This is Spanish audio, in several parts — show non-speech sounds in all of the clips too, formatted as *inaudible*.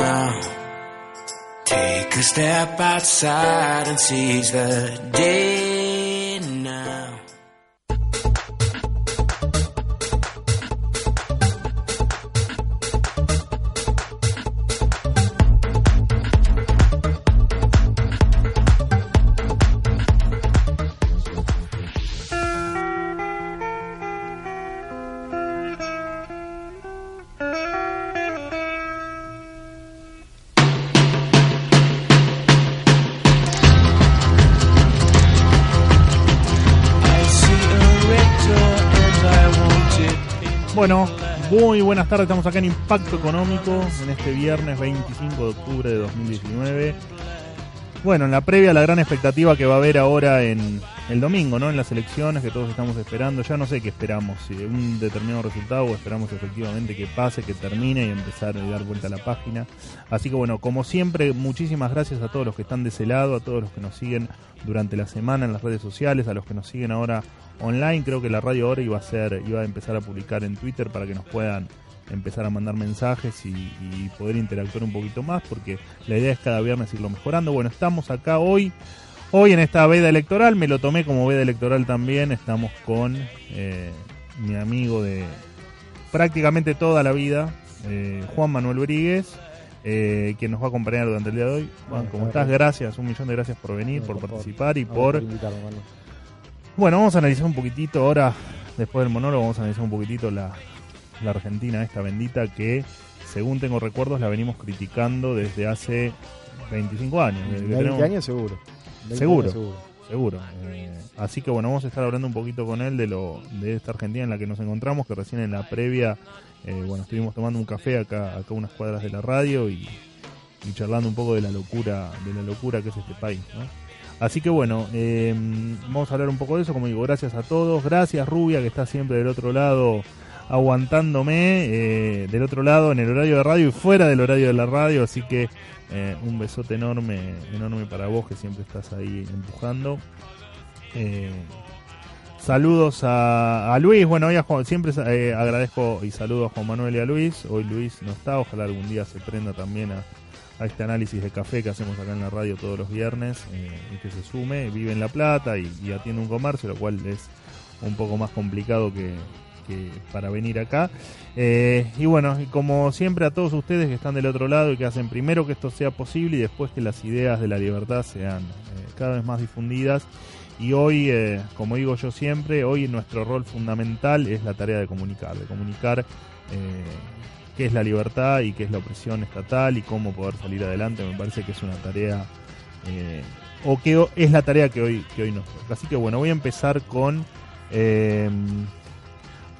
Now, take a step outside and seize the day estamos acá en Impacto Económico en este viernes 25 de octubre de 2019. Bueno, en la previa la gran expectativa que va a haber ahora en el domingo, ¿no? En las elecciones que todos estamos esperando. Ya no sé qué esperamos, si un determinado resultado o esperamos efectivamente que pase, que termine y empezar a dar vuelta a la página. Así que bueno, como siempre, muchísimas gracias a todos los que están de ese lado, a todos los que nos siguen durante la semana en las redes sociales, a los que nos siguen ahora online. Creo que la radio ahora iba a ser, iba a empezar a publicar en Twitter para que nos puedan empezar a mandar mensajes y, y poder interactuar un poquito más, porque la idea es cada viernes irlo mejorando. Bueno, estamos acá hoy, hoy en esta veda electoral, me lo tomé como veda electoral también, estamos con eh, mi amigo de prácticamente toda la vida, eh, Juan Manuel Brigues, eh, quien nos va a acompañar durante el día de hoy. Juan, ¿cómo estás? Gracias, un millón de gracias por venir, por participar y por... Bueno, vamos a analizar un poquitito ahora, después del monólogo, vamos a analizar un poquitito la, la Argentina, esta bendita que, según tengo recuerdos, la venimos criticando desde hace 25 años. desde que 20 tenemos- años seguro. 20 Seguro. años seguro. Seguro. Eh, así que bueno, vamos a estar hablando un poquito con él de lo de esta Argentina en la que nos encontramos, que recién en la previa, eh, bueno, estuvimos tomando un café acá, acá unas cuadras de la radio y, y charlando un poco de la locura, de la locura que es este país, ¿no? Así que bueno, eh, vamos a hablar un poco de eso, como digo, gracias a todos, gracias Rubia que está siempre del otro lado aguantándome, eh, del otro lado en el horario de radio y fuera del horario de la radio, así que eh, un besote enorme, enorme para vos que siempre estás ahí empujando. Eh, saludos a, Luis, bueno, hoy a Juan- siempre agradezco y saludo a Juan Manuel y a Luis. Hoy Luis no está, ojalá algún día se prenda también a, este análisis de café que hacemos acá en la radio todos los viernes y que se sume. Vive en La Plata y, y atiende un comercio, lo cual es un poco más complicado que, para venir acá. Eh, y bueno, y como siempre a todos ustedes que están del otro lado y que hacen primero que esto sea posible y después que las ideas de la libertad sean eh, cada vez más difundidas. Y hoy, eh, como digo yo siempre, hoy nuestro rol fundamental es la tarea de comunicar, de comunicar qué es la libertad y qué es la opresión estatal y cómo poder salir adelante. Me parece que es una tarea, o que es la tarea que hoy, que hoy nos toca. Así que bueno, voy a empezar con...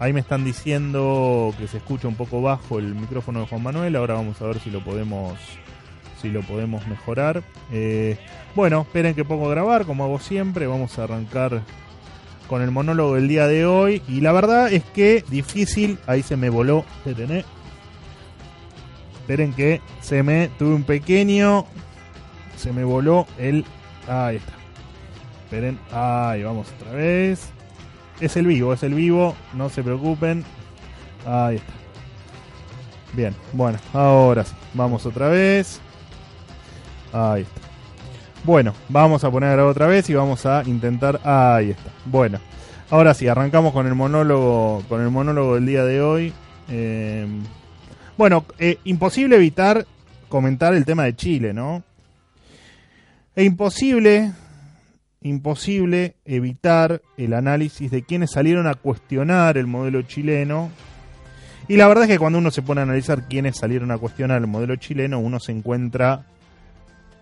Ahí me están diciendo que se escucha un poco bajo el micrófono de Juan Manuel. Ahora vamos a ver si lo podemos si lo podemos mejorar. Eh, bueno, esperen que pongo a grabar, como hago siempre. Vamos a arrancar con el monólogo del día de hoy. Y la verdad es que difícil. Ahí se me voló. Detené. Esperen que se me tuve un pequeño. Se me voló el. Ahí está. Esperen. Ahí vamos otra vez. Es el vivo, es el vivo, no se preocupen. Ahí está. Bien, bueno, ahora sí. Vamos otra vez. Ahí está. Bueno, vamos a poner otra vez y vamos a intentar. Ahí está. Bueno, ahora sí, arrancamos con el monólogo, con el monólogo del día de hoy. Eh, bueno, eh, imposible evitar comentar el tema de Chile, ¿no? E imposible imposible evitar el análisis de quienes salieron a cuestionar el modelo chileno. Y la verdad es que cuando uno se pone a analizar quiénes salieron a cuestionar el modelo chileno, uno se encuentra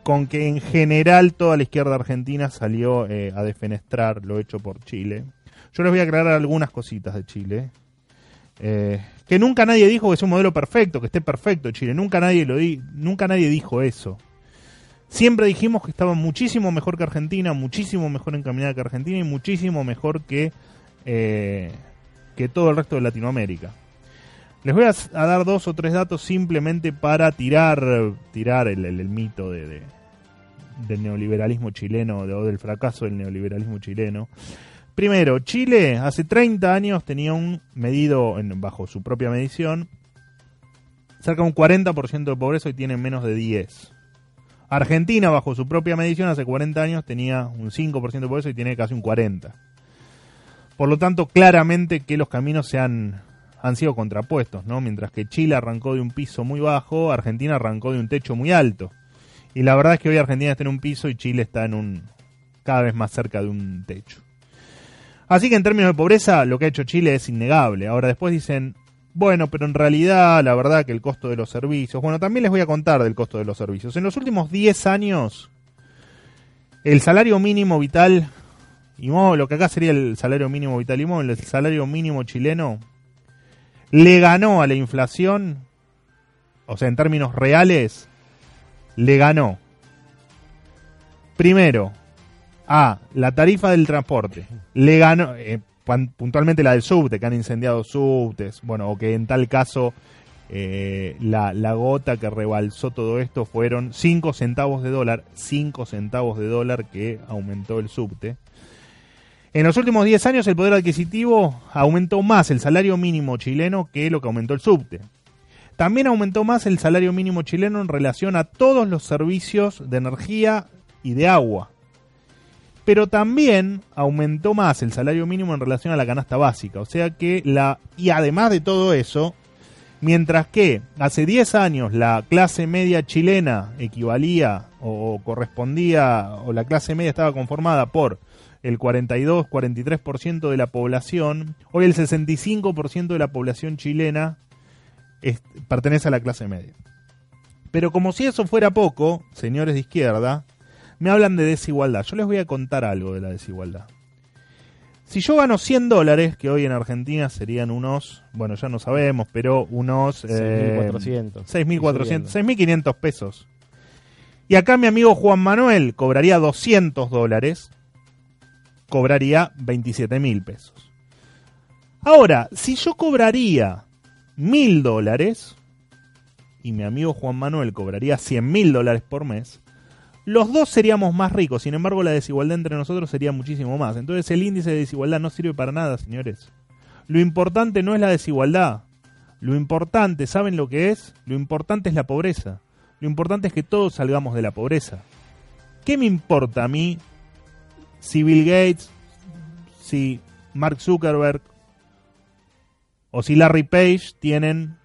con que en general toda la izquierda argentina salió eh, a defenestrar lo hecho por Chile. Yo les voy a aclarar algunas cositas de Chile. Eh, que nunca nadie dijo que es un modelo perfecto, que esté perfecto Chile. Nunca nadie lo di nunca nadie dijo eso. Siempre dijimos que estaba muchísimo mejor que Argentina, muchísimo mejor encaminada que Argentina y muchísimo mejor que, eh, que todo el resto de Latinoamérica. Les voy a, dar dos o tres datos simplemente para tirar, tirar el, el- mito de, de- del neoliberalismo chileno de- o del fracaso del neoliberalismo chileno. Primero, Chile hace 30 años tenía un medido, en- bajo su propia medición, cerca de un 40% de pobreza y tiene menos de 10. Argentina, bajo su propia medición, hace 40 años tenía un 5% de pobreza y tiene casi un 40%. Por lo tanto, claramente que los caminos se han, han sido contrapuestos, ¿no? Mientras que Chile arrancó de un piso muy bajo, Argentina arrancó de un techo muy alto. Y la verdad es que hoy Argentina está en un piso y Chile está en un cada vez más cerca de un techo. Así que en términos de pobreza, lo que ha hecho Chile es innegable. Ahora después dicen, bueno, pero en realidad la verdad que el costo de los servicios, bueno, también les voy a contar del costo de los servicios. En los últimos 10 años, el salario mínimo vital y lo que acá sería el salario mínimo vital y móvil, el salario mínimo chileno, le ganó a la inflación, o sea, en términos reales, le ganó primero a la tarifa del transporte, le ganó, eh, puntualmente la del subte, que han incendiado subtes, bueno, o que en tal caso eh, la, la, gota que rebalsó todo esto fueron 5 centavos de dólar, 5 centavos de dólar que aumentó el subte. En los últimos 10 años el poder adquisitivo aumentó más el salario mínimo chileno que lo que aumentó el subte. También aumentó más el salario mínimo chileno en relación a todos los servicios de energía y de agua pero también aumentó más el salario mínimo en relación a la canasta básica. O sea que la. Y además de todo eso, mientras que hace 10 años la clase media chilena equivalía o, correspondía, o la clase media estaba conformada por el 42-43% de la población, hoy el 65% de la población chilena pertenece a la clase media. Pero como si eso fuera poco, señores de izquierda, me hablan de desigualdad. Yo les voy a contar algo de la desigualdad. Si yo gano 100 dólares, que hoy en Argentina serían unos, bueno, ya no sabemos, pero unos... 6.400. 6.400, 6.500 pesos. Y acá mi amigo Juan Manuel cobraría 200 dólares, cobraría 27.000 pesos. Ahora, si yo cobraría 1.000 dólares y mi amigo Juan Manuel cobraría 100.000 dólares por mes, los dos seríamos más ricos, sin embargo la desigualdad entre nosotros sería muchísimo más. Entonces el índice de desigualdad no sirve para nada, señores. Lo importante no es la desigualdad. Lo importante, ¿saben lo que es? Lo importante es la pobreza. Lo importante es que todos salgamos de la pobreza. ¿Qué me importa a mí si Bill Gates, si Mark Zuckerberg o si Larry Page tienen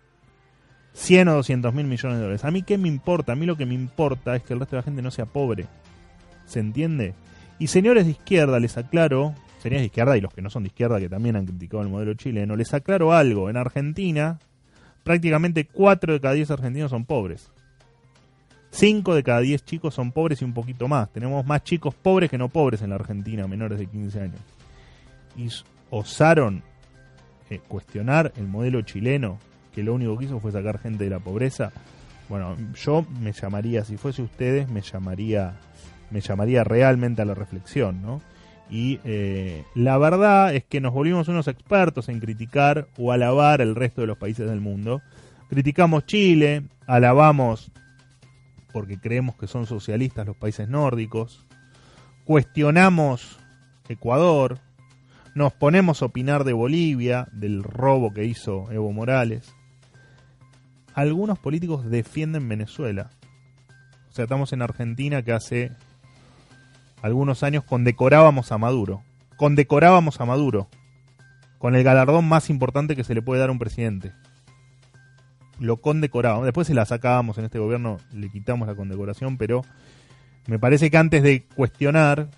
100 o 200 mil millones de dólares. A mí qué me importa, a mí lo que me importa es que el resto de la gente no sea pobre. ¿Se entiende? Y señores de izquierda, les aclaro, señores de izquierda y los que no son de izquierda que también han criticado el modelo chileno, les aclaro algo, en Argentina prácticamente 4 de cada 10 argentinos son pobres. 5 de cada 10 chicos son pobres y un poquito más. Tenemos más chicos pobres que no pobres en la Argentina, menores de 15 años. Y osaron eh, cuestionar el modelo chileno que lo único que hizo fue sacar gente de la pobreza, bueno, yo me llamaría, si fuese ustedes, me llamaría, me llamaría realmente a la reflexión, ¿no? Y eh, la verdad es que nos volvimos unos expertos en criticar o alabar el resto de los países del mundo. Criticamos Chile, alabamos porque creemos que son socialistas los países nórdicos, cuestionamos Ecuador, nos ponemos a opinar de Bolivia, del robo que hizo Evo Morales, algunos políticos defienden Venezuela. O sea, estamos en Argentina que hace algunos años condecorábamos a Maduro. Condecorábamos a Maduro con el galardón más importante que se le puede dar a un presidente. Lo condecorábamos. Después se la sacábamos en este gobierno, le quitamos la condecoración, pero me parece que antes de cuestionar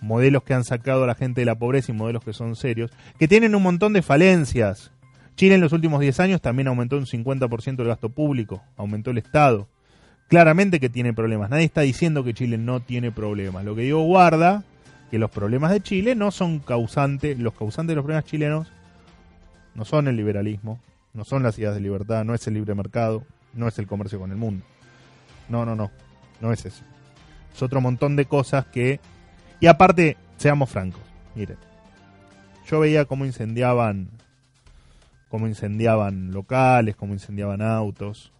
modelos que han sacado a la gente de la pobreza y modelos que son serios, que tienen un montón de falencias, Chile en los últimos 10 años también aumentó un 50% el gasto público, aumentó el Estado. Claramente que tiene problemas. Nadie está diciendo que Chile no tiene problemas. Lo que digo guarda que los problemas de Chile no son causantes, los causantes de los problemas chilenos no son el liberalismo, no son las ideas de libertad, no es el libre mercado, no es el comercio con el mundo. No, no, no, no es eso. Es otro montón de cosas que... Y aparte, seamos francos, miren, yo veía cómo incendiaban cómo incendiaban locales, cómo incendiaban autos,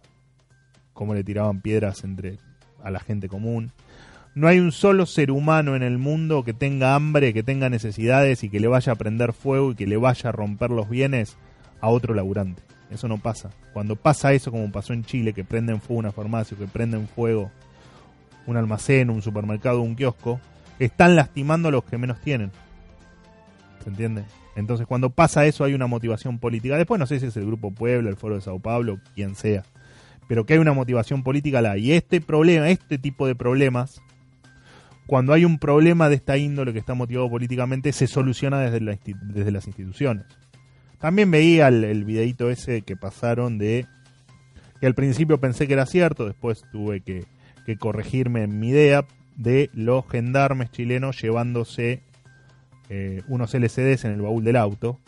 cómo le tiraban piedras entre a la gente común. No hay un solo ser humano en el mundo que tenga hambre, que tenga necesidades y que le vaya a prender fuego y que le vaya a romper los bienes a otro laburante. Eso no pasa. Cuando pasa eso, como pasó en Chile, que prenden fuego una farmacia, que prenden fuego un almacén, un supermercado, un kiosco, están lastimando a los que menos tienen. ¿Se entiende? Entonces, cuando pasa eso, hay una motivación política. Después, no sé si es el Grupo Puebla, el Foro de Sao Paulo, quien sea. Pero que hay una motivación política, la hay. Y este problema, este tipo de problemas, cuando hay un problema de esta índole que está motivado políticamente, se soluciona desde, la, desde las instituciones. También veía el, el videito ese que pasaron de que al principio pensé que era cierto, después tuve que, que corregirme en mi idea de los gendarmes chilenos llevándose eh, unos LCDs en el baúl del auto.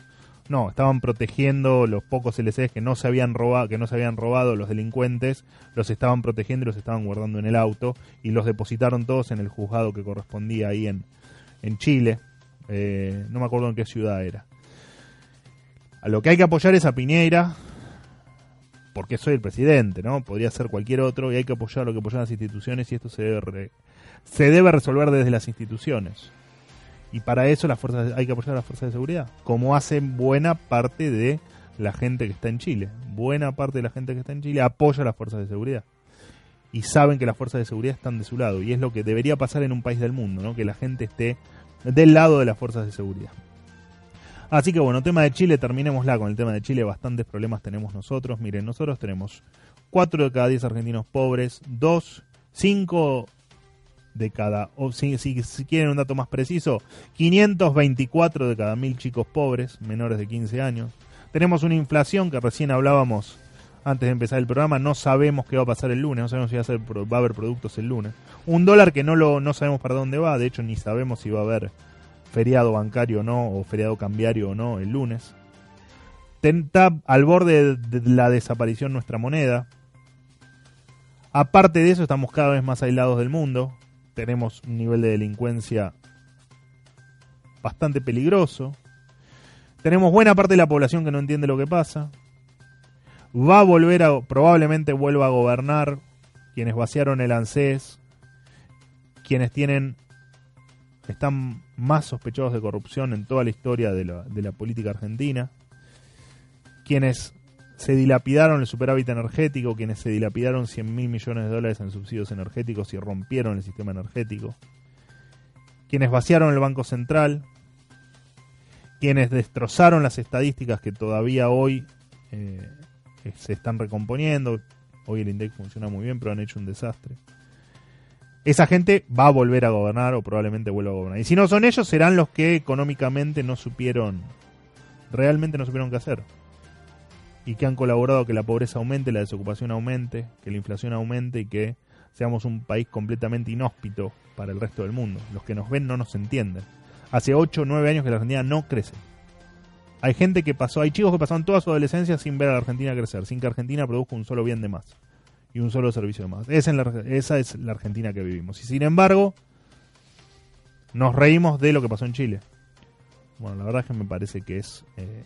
No, estaban protegiendo los pocos LCDs que no se habían robado, que no se habían robado los delincuentes, los estaban protegiendo y los estaban guardando en el auto y los depositaron todos en el juzgado que correspondía ahí en, en Chile. Eh, no me acuerdo en qué ciudad era. A lo que hay que apoyar es a Piñera, porque soy el presidente, ¿no? Podría ser cualquier otro y hay que apoyar lo que apoyan las instituciones y esto se debe, se debe resolver desde las instituciones. Y para eso las fuerzas hay que apoyar a las fuerzas de seguridad, como hacen buena parte de la gente que está en Chile. Buena parte de la gente que está en Chile apoya a las fuerzas de seguridad. Y saben que las fuerzas de seguridad están de su lado. Y es lo que debería pasar en un país del mundo, ¿no? Que la gente esté del lado de las fuerzas de seguridad. Así que bueno, tema de Chile, terminémosla con el tema de Chile. Bastantes problemas tenemos nosotros. Miren, nosotros tenemos 4 de cada 10 argentinos pobres, 2, 5 de cada, o si, si, quieren un dato más preciso, 524 de cada 1000 chicos pobres, menores de 15 años. Tenemos una inflación que recién hablábamos antes de empezar el programa, no sabemos qué va a pasar el lunes, no sabemos si va a, va a haber productos el lunes. Un dólar que no, lo, no sabemos para dónde va, de hecho ni sabemos si va a haber feriado bancario o no, o feriado cambiario o no el lunes. Está al borde de la desaparición nuestra moneda. Aparte de eso, estamos cada vez más aislados del mundo. Tenemos un nivel de delincuencia bastante peligroso. Tenemos buena parte de la población que no entiende lo que pasa. Va a volver a, probablemente vuelva a gobernar quienes vaciaron el ANSES, quienes tienen están más sospechosos de corrupción en toda la historia de la, de la política argentina, quienes se dilapidaron el superávit energético, quienes se dilapidaron 100 mil millones de dólares en subsidios energéticos y rompieron el sistema energético, quienes vaciaron el Banco Central, quienes destrozaron las estadísticas que todavía hoy eh, se están recomponiendo, hoy el INDEC funciona muy bien, pero han hecho un desastre esa gente va a volver a gobernar o probablemente vuelva a gobernar. Y si no son ellos, serán los que económicamente no supieron, realmente no supieron qué hacer. Y que han colaborado a que la pobreza aumente, la desocupación aumente, que la inflación aumente y que seamos un país completamente inhóspito para el resto del mundo. Los que nos ven no nos entienden. Hace 8 o 9 años que la Argentina no crece. Hay gente que pasó, hay chicos que pasaron toda su adolescencia sin ver a la Argentina crecer, sin que Argentina produzca un solo bien de más y un solo servicio más. Esa, esa es la Argentina que vivimos. Y sin embargo, nos reímos de lo que pasó en Chile. Bueno, la verdad es que me parece que es eh,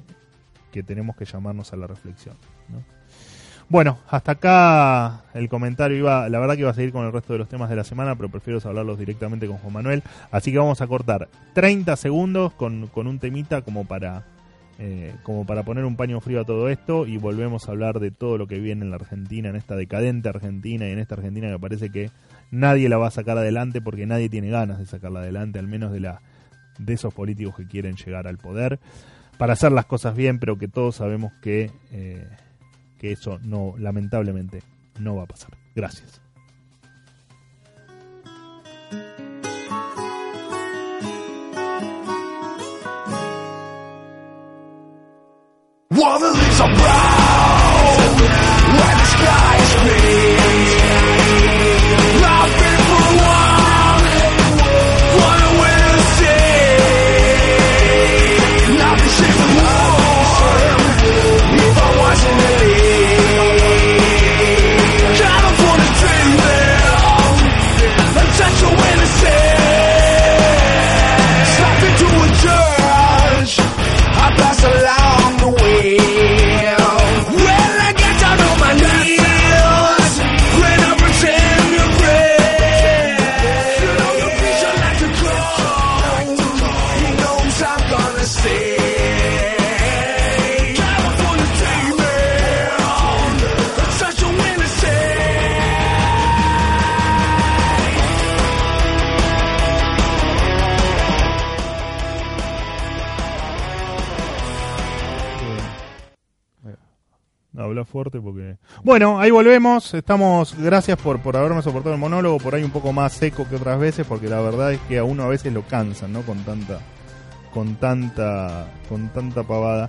que tenemos que llamarnos a la reflexión. Bueno, hasta acá el comentario iba, la verdad que iba a seguir con el resto de los temas de la semana, pero prefiero hablarlos directamente con Juan Manuel. Así que vamos a cortar 30 segundos con, con un temita como para eh, como para poner un paño frío a todo esto y volvemos a hablar de todo lo que viene en la Argentina, en esta decadente Argentina y en esta Argentina que parece que nadie la va a sacar adelante porque nadie tiene ganas de sacarla adelante, al menos de, la, de esos políticos que quieren llegar al poder, para hacer las cosas bien, pero que todos sabemos que, eh, que eso no, lamentablemente, no va a pasar. Gracias. Bueno, ahí volvemos. Estamos... Gracias por, por haberme soportado el monólogo. Por ahí un poco más seco que otras veces porque la verdad es que a uno a veces lo cansan, ¿no? Con tanta... Con tanta... Con tanta pavada.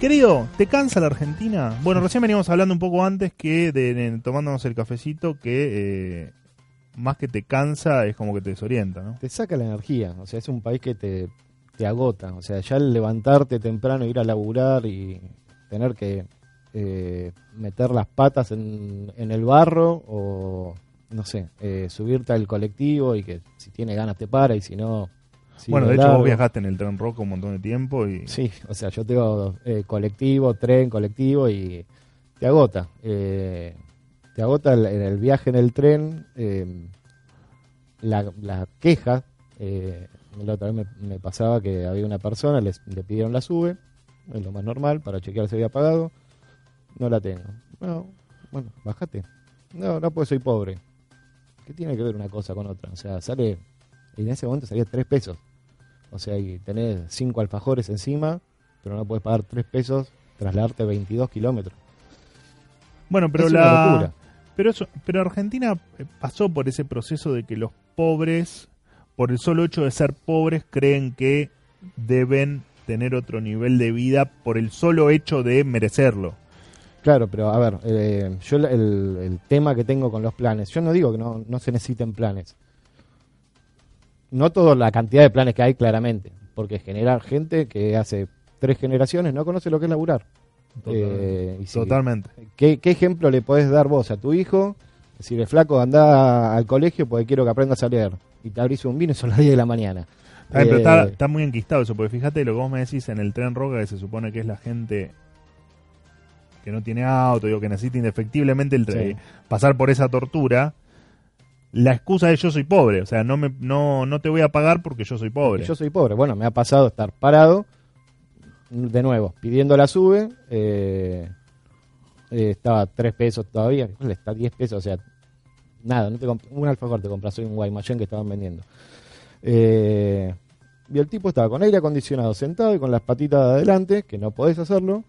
Querido, ¿te cansa la Argentina? Bueno, recién veníamos hablando un poco antes que de, de- tomándonos el cafecito que eh, más que te cansa es como que te desorienta, ¿no? Te saca la energía, o sea, es un país que te, te agota, o sea, ya el levantarte temprano, ir a laburar y tener que eh, meter las patas en, en el barro o, no sé, eh, subirte al colectivo y que si tiene ganas te para y si no... bueno, de hecho vos viajaste en el tren rojo un montón de tiempo y... Sí, o sea, yo tengo eh, colectivo, tren, colectivo y te agota. eh, te agota el, el viaje en el tren, eh, la, la queja. eh, la otra vez me, me pasaba que había una persona, les, le pidieron la sube, es lo más normal, para chequear si había pagado. No la tengo. No, bueno, bájate. No, no, pues soy pobre. ¿Qué tiene que ver una cosa con otra? O sea, sale, y en ese momento salía tres pesos. O sea, y tenés cinco alfajores encima, pero no puedes pagar tres pesos, trasladarte 22 kilómetros. Bueno, pero Es una la... locura. Pero, eso, pero Argentina eh, pasó por ese proceso de que los pobres, por el solo hecho de ser pobres, creen que deben tener otro nivel de vida por el solo hecho de merecerlo. Claro, pero a ver, eh, yo el, el- tema que tengo con los planes, yo no digo que no, no se necesiten planes. No toda la cantidad de planes que hay, claramente, porque generar gente que hace tres generaciones no conoce lo que es laburar. Eh, y si- Totalmente. ¿Qué, qué ejemplo le podés dar vos a tu hijo? Decirle, flaco, anda al colegio porque quiero que aprendas a leer. Y te abrís un vino y son las 10 de la mañana. Bien, pero Eh, está, está muy enquistado eso, porque fíjate lo que vos me decís en el tren roca, que se supone que es la gente que no tiene auto, digo, que necesita indefectiblemente el tren, Sí. pasar por esa tortura. La excusa es yo soy pobre, o sea, no me no no te voy a pagar porque yo soy pobre. Yo soy pobre. Bueno, me ha pasado estar parado, de nuevo, pidiendo la sube. eh, eh, estaba a 3 pesos todavía, ¿cuál está 10 pesos, o sea, nada, no te un alfajor te compras hoy un Guaymallén que estaban vendiendo. Eh, y el tipo estaba con aire acondicionado, sentado y con las patitas de adelante, que no podés hacerlo.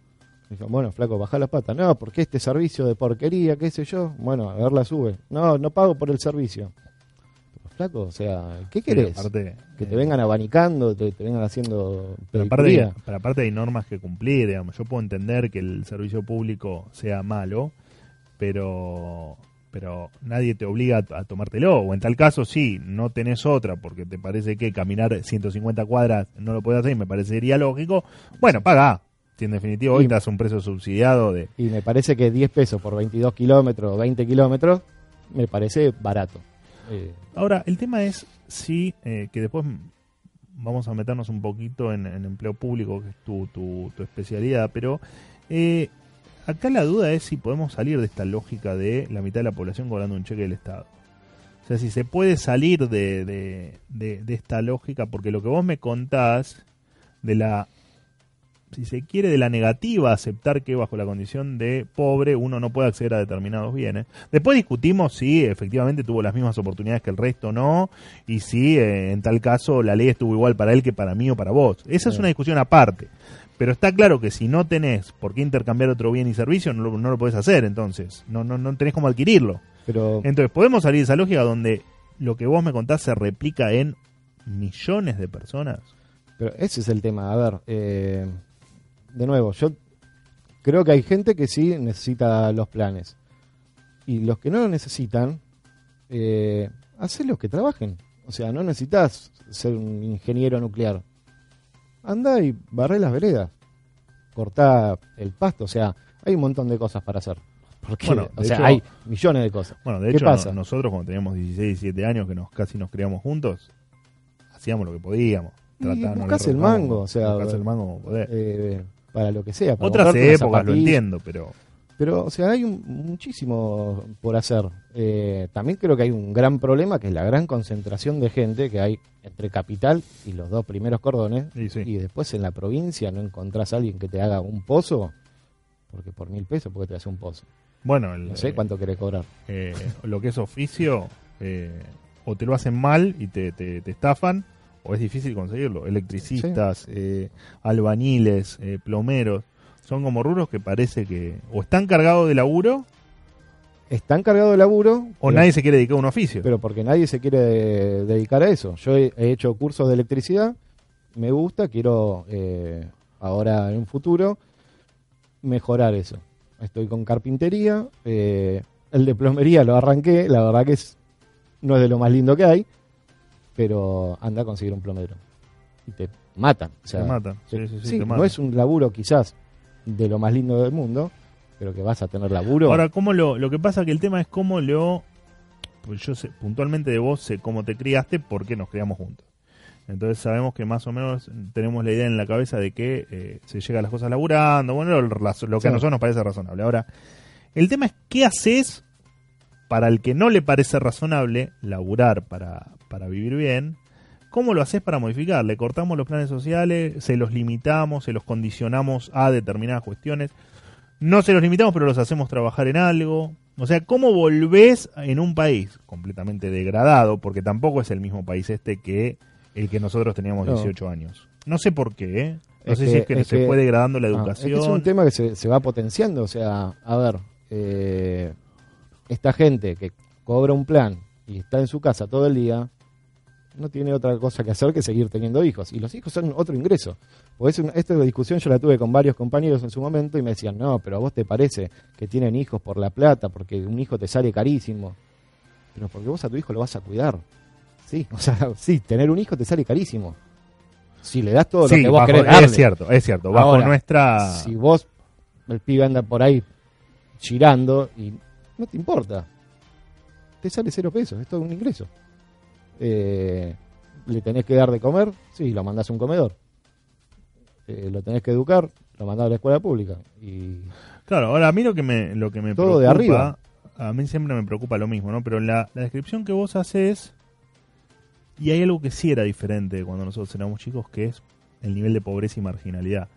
Dijo, bueno, flaco, baja las patas. No, porque este servicio de porquería, qué sé yo. Bueno, a ver la sube. No, no pago por el servicio. Pero, flaco, o sea, ¿qué querés? aparte, que eh, te vengan abanicando, te, te vengan haciendo Pero aparte, pero aparte hay normas que cumplir, digamos. Yo puedo entender que el servicio público sea malo, pero pero nadie te obliga a, a tomártelo. O en tal caso, sí, no tenés otra porque te parece que caminar 150 cuadras no lo puedes hacer y me parecería lógico. Bueno, paga. En definitiva hoy das un precio subsidiado de... Y me parece que 10 pesos por 22 kilómetros, 20 kilómetros, me parece barato. Eh, Ahora, el tema es si, eh, que después vamos a meternos un poquito en, en empleo público, que es tu, tu, tu especialidad, pero eh, acá la duda es si podemos salir de esta lógica de la mitad de la población cobrando un cheque del Estado. O sea, si se puede salir de, de, de- de esta lógica, porque lo que vos me contás de la, si se quiere, de la negativa a aceptar que bajo la condición de pobre uno no puede acceder a determinados bienes. Después discutimos si efectivamente tuvo las mismas oportunidades que el resto o no, y si eh, en tal caso la ley estuvo igual para él que para mí o para vos. Esa es una discusión aparte. Pero está claro que si no tenés por qué intercambiar otro bien y servicio, no lo, no lo podés hacer, entonces. No, no, no tenés cómo adquirirlo. pero Entonces, podemos salir de esa lógica donde lo que vos me contás se replica en millones de personas. Pero ese es el tema. A ver, eh, de nuevo, yo creo que hay gente que sí necesita los planes. Y los que no lo necesitan, eh, los que trabajen. O sea, no necesitas ser un ingeniero nuclear. Anda y barré las veredas. Cortá el pasto. O sea, hay un montón de cosas para hacer. Porque, Bueno, o sea, hecho- hay millones de cosas. Bueno, de ¿Qué hecho, pasa? nosotros cuando teníamos 16, 17 años, que nos casi nos criamos juntos, hacíamos lo que podíamos. Tratábamos, el mango, o sea, el mango como podés. Eh, para lo que sea. Para Otras épocas lo entiendo, pero Pero, o sea, hay un- muchísimo por hacer. Eh, también creo que hay un gran problema, que es la gran concentración de gente que hay entre capital y los dos primeros cordones. y sí. Y después en la provincia no encontrás a alguien que te haga un pozo, porque por mil pesos, porque te hace un pozo. bueno, el, No sé eh, cuánto querés cobrar. eh, lo que es oficio, eh, o te lo hacen mal y te, te, te estafan, o es difícil conseguirlo. Electricistas, eh, albañiles, eh, plomeros. Son como rubros que parece que o están cargados de laburo Están cargados de laburo. o pero- nadie se quiere dedicar a un oficio. Pero porque nadie se quiere de- dedicar a eso. Yo he, he hecho cursos de electricidad, me gusta, quiero eh, ahora en un futuro mejorar eso. Estoy con carpintería, eh, el de plomería lo arranqué, la verdad que es, no es de lo más lindo que hay, pero anda a conseguir un plomero. Y te matan. O sea, te matan. Sí, no es un laburo quizás de lo más lindo del mundo, pero que vas a tener laburo. Ahora, ¿cómo lo, lo que pasa que el tema es cómo lo... Pues yo sé, puntualmente de vos sé cómo te criaste porque nos criamos juntos. Entonces sabemos que más o menos tenemos la idea en la cabeza de que eh, se llega a las cosas laburando, bueno, lo, que a nosotros nos parece razonable. Ahora, el tema es qué haces para el que no le parece razonable laburar para, para vivir bien, ¿cómo lo haces para modificar? Le cortamos los planes sociales, se los limitamos, se los condicionamos a determinadas cuestiones, no se los limitamos, pero los hacemos trabajar en algo. O sea, ¿cómo volvés en un país completamente degradado? Porque tampoco es el mismo país este que el que nosotros teníamos No. 18 años. No sé por qué, ¿eh? No Es sé que- si es que es se que- fue degradando la Ah, educación. es que es un tema que se, se va potenciando. O sea, a ver, eh, esta gente que cobra un plan y está en su casa todo el día, no tiene otra cosa que hacer que seguir teniendo hijos. Y los hijos son otro ingreso. Pues esta discusión yo la tuve con varios compañeros en su momento y me decían, no, pero a vos te parece que tienen hijos por la plata, porque un hijo te sale carísimo. Pero porque vos a tu hijo lo vas a cuidar. Sí, *laughs* o sea, sí, tener un hijo te sale carísimo. Si le das todo Sí, lo que vos bajo- querés darle. es cierto, es cierto. Bajo Ahora, nuestra... Si vos, el pibe anda por ahí girando y no te importa, te sale cero pesos, es todo un ingreso. Eh, ¿Le tenés que dar de comer? Sí, lo mandás a un comedor. Eh, ¿Lo tenés que educar? Lo mandás a la escuela pública. Y Claro, ahora a mí lo que me, lo que me Todo de preocupa, arriba. a mí siempre me preocupa lo mismo, ¿no? Pero la, la descripción que vos haces, y hay algo que sí era diferente de cuando nosotros éramos chicos, que es el nivel de pobreza y marginalidad.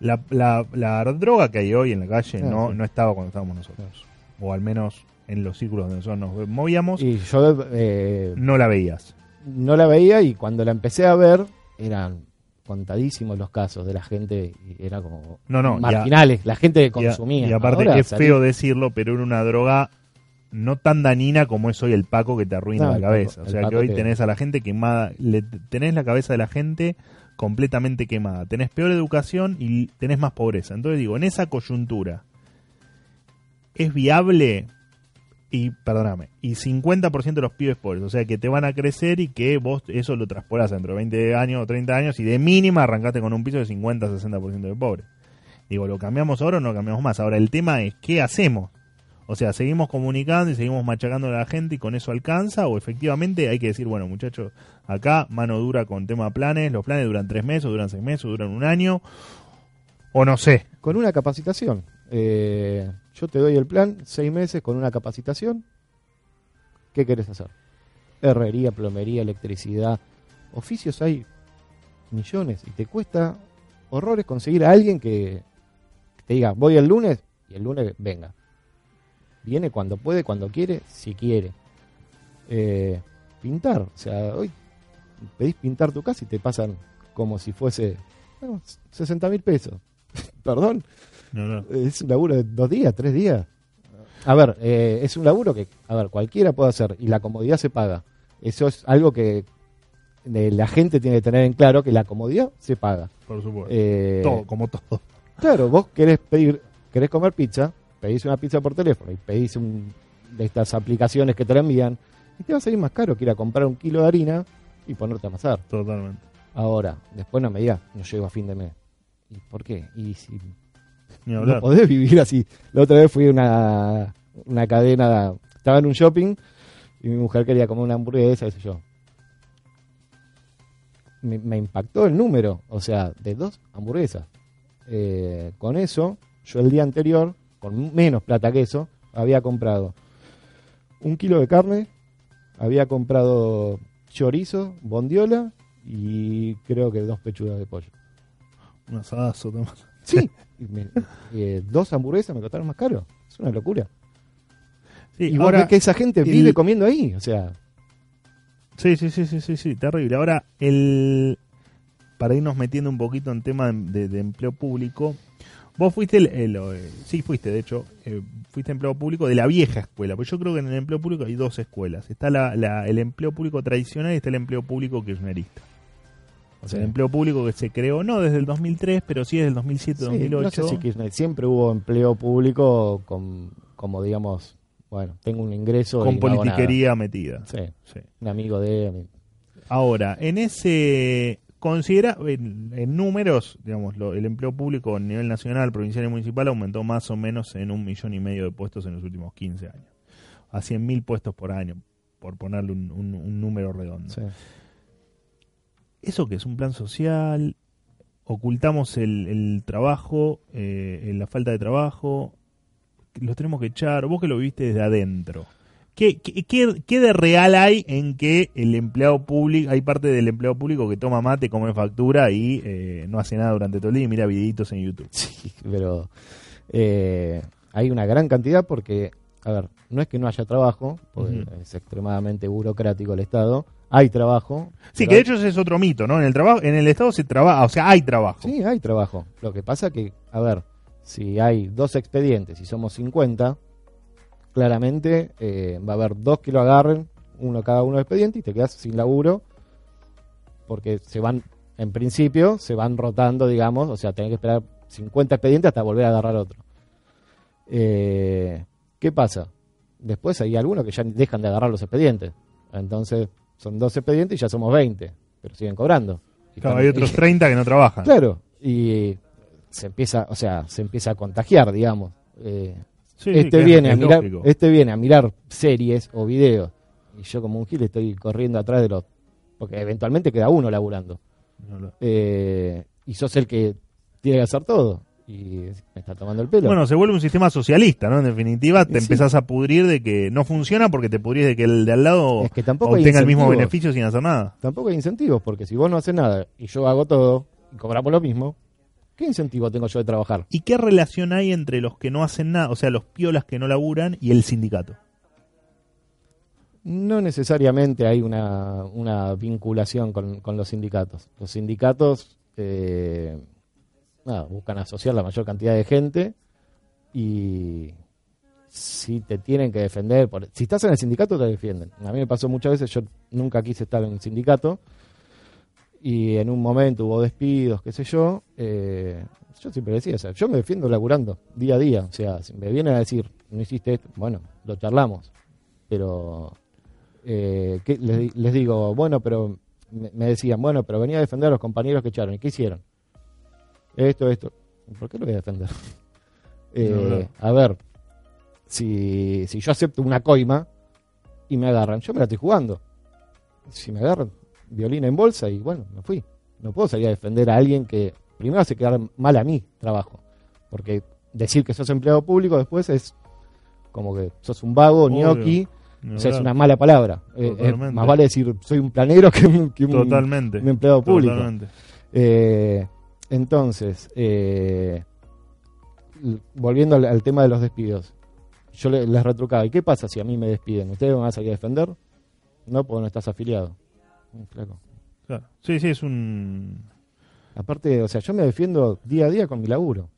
La, la, la droga que hay hoy en la calle no, sí. no estaba cuando estábamos nosotros. O al menos en los círculos donde nosotros nos movíamos, y yo eh, no la veías. no la veía y cuando la empecé a ver eran contadísimos los casos de la gente y era como No, no, a- marginales, la gente que Y, a- consumía. y aparte Ahora es salí- feo decirlo, pero era una droga no tan dañina como es hoy el Paco que te arruina No, la cabeza. Paco- o sea que hoy te- tenés a la gente quemada, le, tenés la cabeza de la gente completamente quemada. Tenés peor educación y tenés más pobreza. Entonces digo, en esa coyuntura, ¿es viable? Y, perdóname, y 50% de los pibes pobres, o sea que te van a crecer y que vos eso lo transporás dentro de 20 años o 30 años y de mínima arrancaste con un piso de 50-60% de pobres. Digo, ¿lo cambiamos ahora o no cambiamos más? Ahora, el tema es, ¿qué hacemos? O sea, ¿seguimos comunicando y seguimos machacando a la gente y con eso alcanza? ¿O efectivamente hay que decir, bueno, muchachos, acá mano dura con tema planes, los planes duran tres meses, o duran seis meses, duran un año? O no sé. con una capacitación. Eh, yo te doy el plan, seis meses con una capacitación. ¿Qué querés hacer? Herrería, plomería, electricidad. Oficios hay millones y te cuesta horrores conseguir a alguien que te diga, voy el lunes y el lunes venga. Viene cuando puede, cuando quiere, si quiere. Eh, pintar, o sea, hoy pedís pintar tu casa y te pasan como si fuese bueno, 60 mil pesos. *laughs* Perdón, No, no. es un laburo de dos días, tres días. A ver, eh, es un laburo que, a ver, cualquiera puede hacer y la comodidad se paga. Eso es algo que eh, la gente tiene que tener en claro que la comodidad se paga. Por supuesto. Eh, todo, como todo. Claro, vos querés pedir, querés comer pizza, pedís una pizza por teléfono y pedís un, de estas aplicaciones que te la envían y te va a salir más caro que ir a comprar un kilo de harina y ponerte a amasar. Totalmente. Ahora, después no me digas, no llego a fin de mes. ¿Y por qué? Y si no podés vivir así. La otra vez fui a una, una cadena, estaba en un shopping y mi mujer quería comer una hamburguesa, qué sé yo. Me, me impactó el número, o sea, de dos hamburguesas. Eh, con eso, yo el día anterior, con menos plata que eso, había comprado un kilo de carne, había comprado chorizo, bondiola y creo que dos pechugas de pollo. Un asadazo. toma. Sí, *laughs* y me- eh, dos hamburguesas me costaron más caro. Es una locura. Sí, y ahora, que esa gente el- vive comiendo ahí. O sea, Sí, sí, sí, sí, sí, sí, terrible. Ahora, el para irnos metiendo un poquito en tema de, de empleo público, Vos fuiste, el, el- eh, sí fuiste, de hecho, eh, fuiste empleado público de la vieja escuela, pues yo creo que en el empleo público hay dos escuelas. Está la, la- el empleo público tradicional y está el empleo público kirchnerista. O sea, el empleo público que se creó no desde el 2003, pero sí desde el 2007, Sí, 2008. no sé si Kirchner, siempre hubo empleo público con, como digamos, bueno, tengo un ingreso con y no politiquería metida. Sí, Sí. un amigo de Ahora, en ese considera en, en números, digamos, lo- el empleo público a nivel nacional, provincial y municipal aumentó más o menos en un millón y medio de puestos en los últimos 15 años. A 100 mil puestos por año, por ponerle un, un- un número redondo. sí. ¿Eso que es un plan social? ¿Ocultamos el, el trabajo, eh, la falta de trabajo? ¿Los tenemos que echar? Vos que lo viste desde adentro. ¿Qué, qué, qué- qué de real hay en que el empleado público, hay parte del empleado público que toma mate, come factura y eh, no hace nada durante todo el día y mira videitos en YouTube? *laughs* Sí, pero eh, hay una gran cantidad porque, a ver, no es que no haya trabajo, porque es extremadamente burocrático el Estado, hay trabajo. Sí, que de hecho ese es otro mito, ¿no? En el trabajo, en el Estado se trabaja, o sea, hay trabajo. Sí, hay trabajo. Lo que pasa que, a ver, si hay dos expedientes y somos 50, claramente eh, va a haber dos que lo agarren, uno cada uno de expediente y te quedas sin laburo porque se van, en principio, se van rotando, digamos, o sea, tenés que esperar 50 expedientes hasta volver a agarrar otro. Eh, ¿Qué pasa? Después hay algunos que ya dejan de agarrar los expedientes. Entonces, son dos expedientes y ya somos 20, pero siguen cobrando. Y Claro, están- hay otros 30 que no trabajan. Claro, y se empieza, o sea, se empieza a contagiar, digamos. Eh, Sí, este es- viene a mirar, lógico. este viene a mirar series o videos y yo como un gil estoy corriendo atrás de los, porque eventualmente queda uno laburando Eh, y sos el que tiene que hacer todo y me está tomando el pelo. Bueno, se vuelve un sistema socialista, ¿no? En definitiva, te Sí. empezás a pudrir de que no funciona porque te pudrís de que el de al lado Es que tampoco obtenga el mismo beneficio sin hacer nada. Tampoco hay incentivos porque si vos no haces nada y yo hago todo y cobramos lo mismo, ¿qué incentivo tengo yo de trabajar? ¿Y qué relación hay entre los que no hacen nada, o sea, los piolas que no laburan y el sindicato? No necesariamente hay una, una vinculación con, con los sindicatos. Los sindicatos eh, buscan asociar la mayor cantidad de gente y si te tienen que defender, por- si estás en el sindicato te defienden. A mí me pasó muchas veces, yo nunca quise estar en el sindicato y en un momento hubo despidos, qué sé yo. eh, yo siempre decía, o sea, yo me defiendo laburando día a día. O sea, me vienen a decir, no hiciste esto, bueno, lo charlamos. Pero eh, les, les digo, bueno, pero me, me decían, bueno, pero venía a defender a los compañeros que echaron. ¿Y qué hicieron? Esto, esto. ¿Por qué lo voy a defender? *laughs* Eh, a ver, si, si yo acepto una coima y me agarran, yo me la estoy jugando. Si me agarran, violín en bolsa y bueno, me fui. No puedo salir a defender a alguien que primero hace quedar mal a mí trabajo. Porque decir que sos empleado público después es como que sos un vago, ñoqui, o sea, es una mala palabra. Eh, eh, más vale decir soy un planero que un, que un empleado público. Totalmente. Eh, entonces, eh, volviendo al, al tema de los despidos, yo le- les retrucaba, ¿y qué pasa si a mí me despiden? ¿Ustedes me van a salir a defender? No, porque no estás afiliado. Mm. Claro. Sí, sí, es un... Aparte, o sea, yo me defiendo día a día con mi laburo.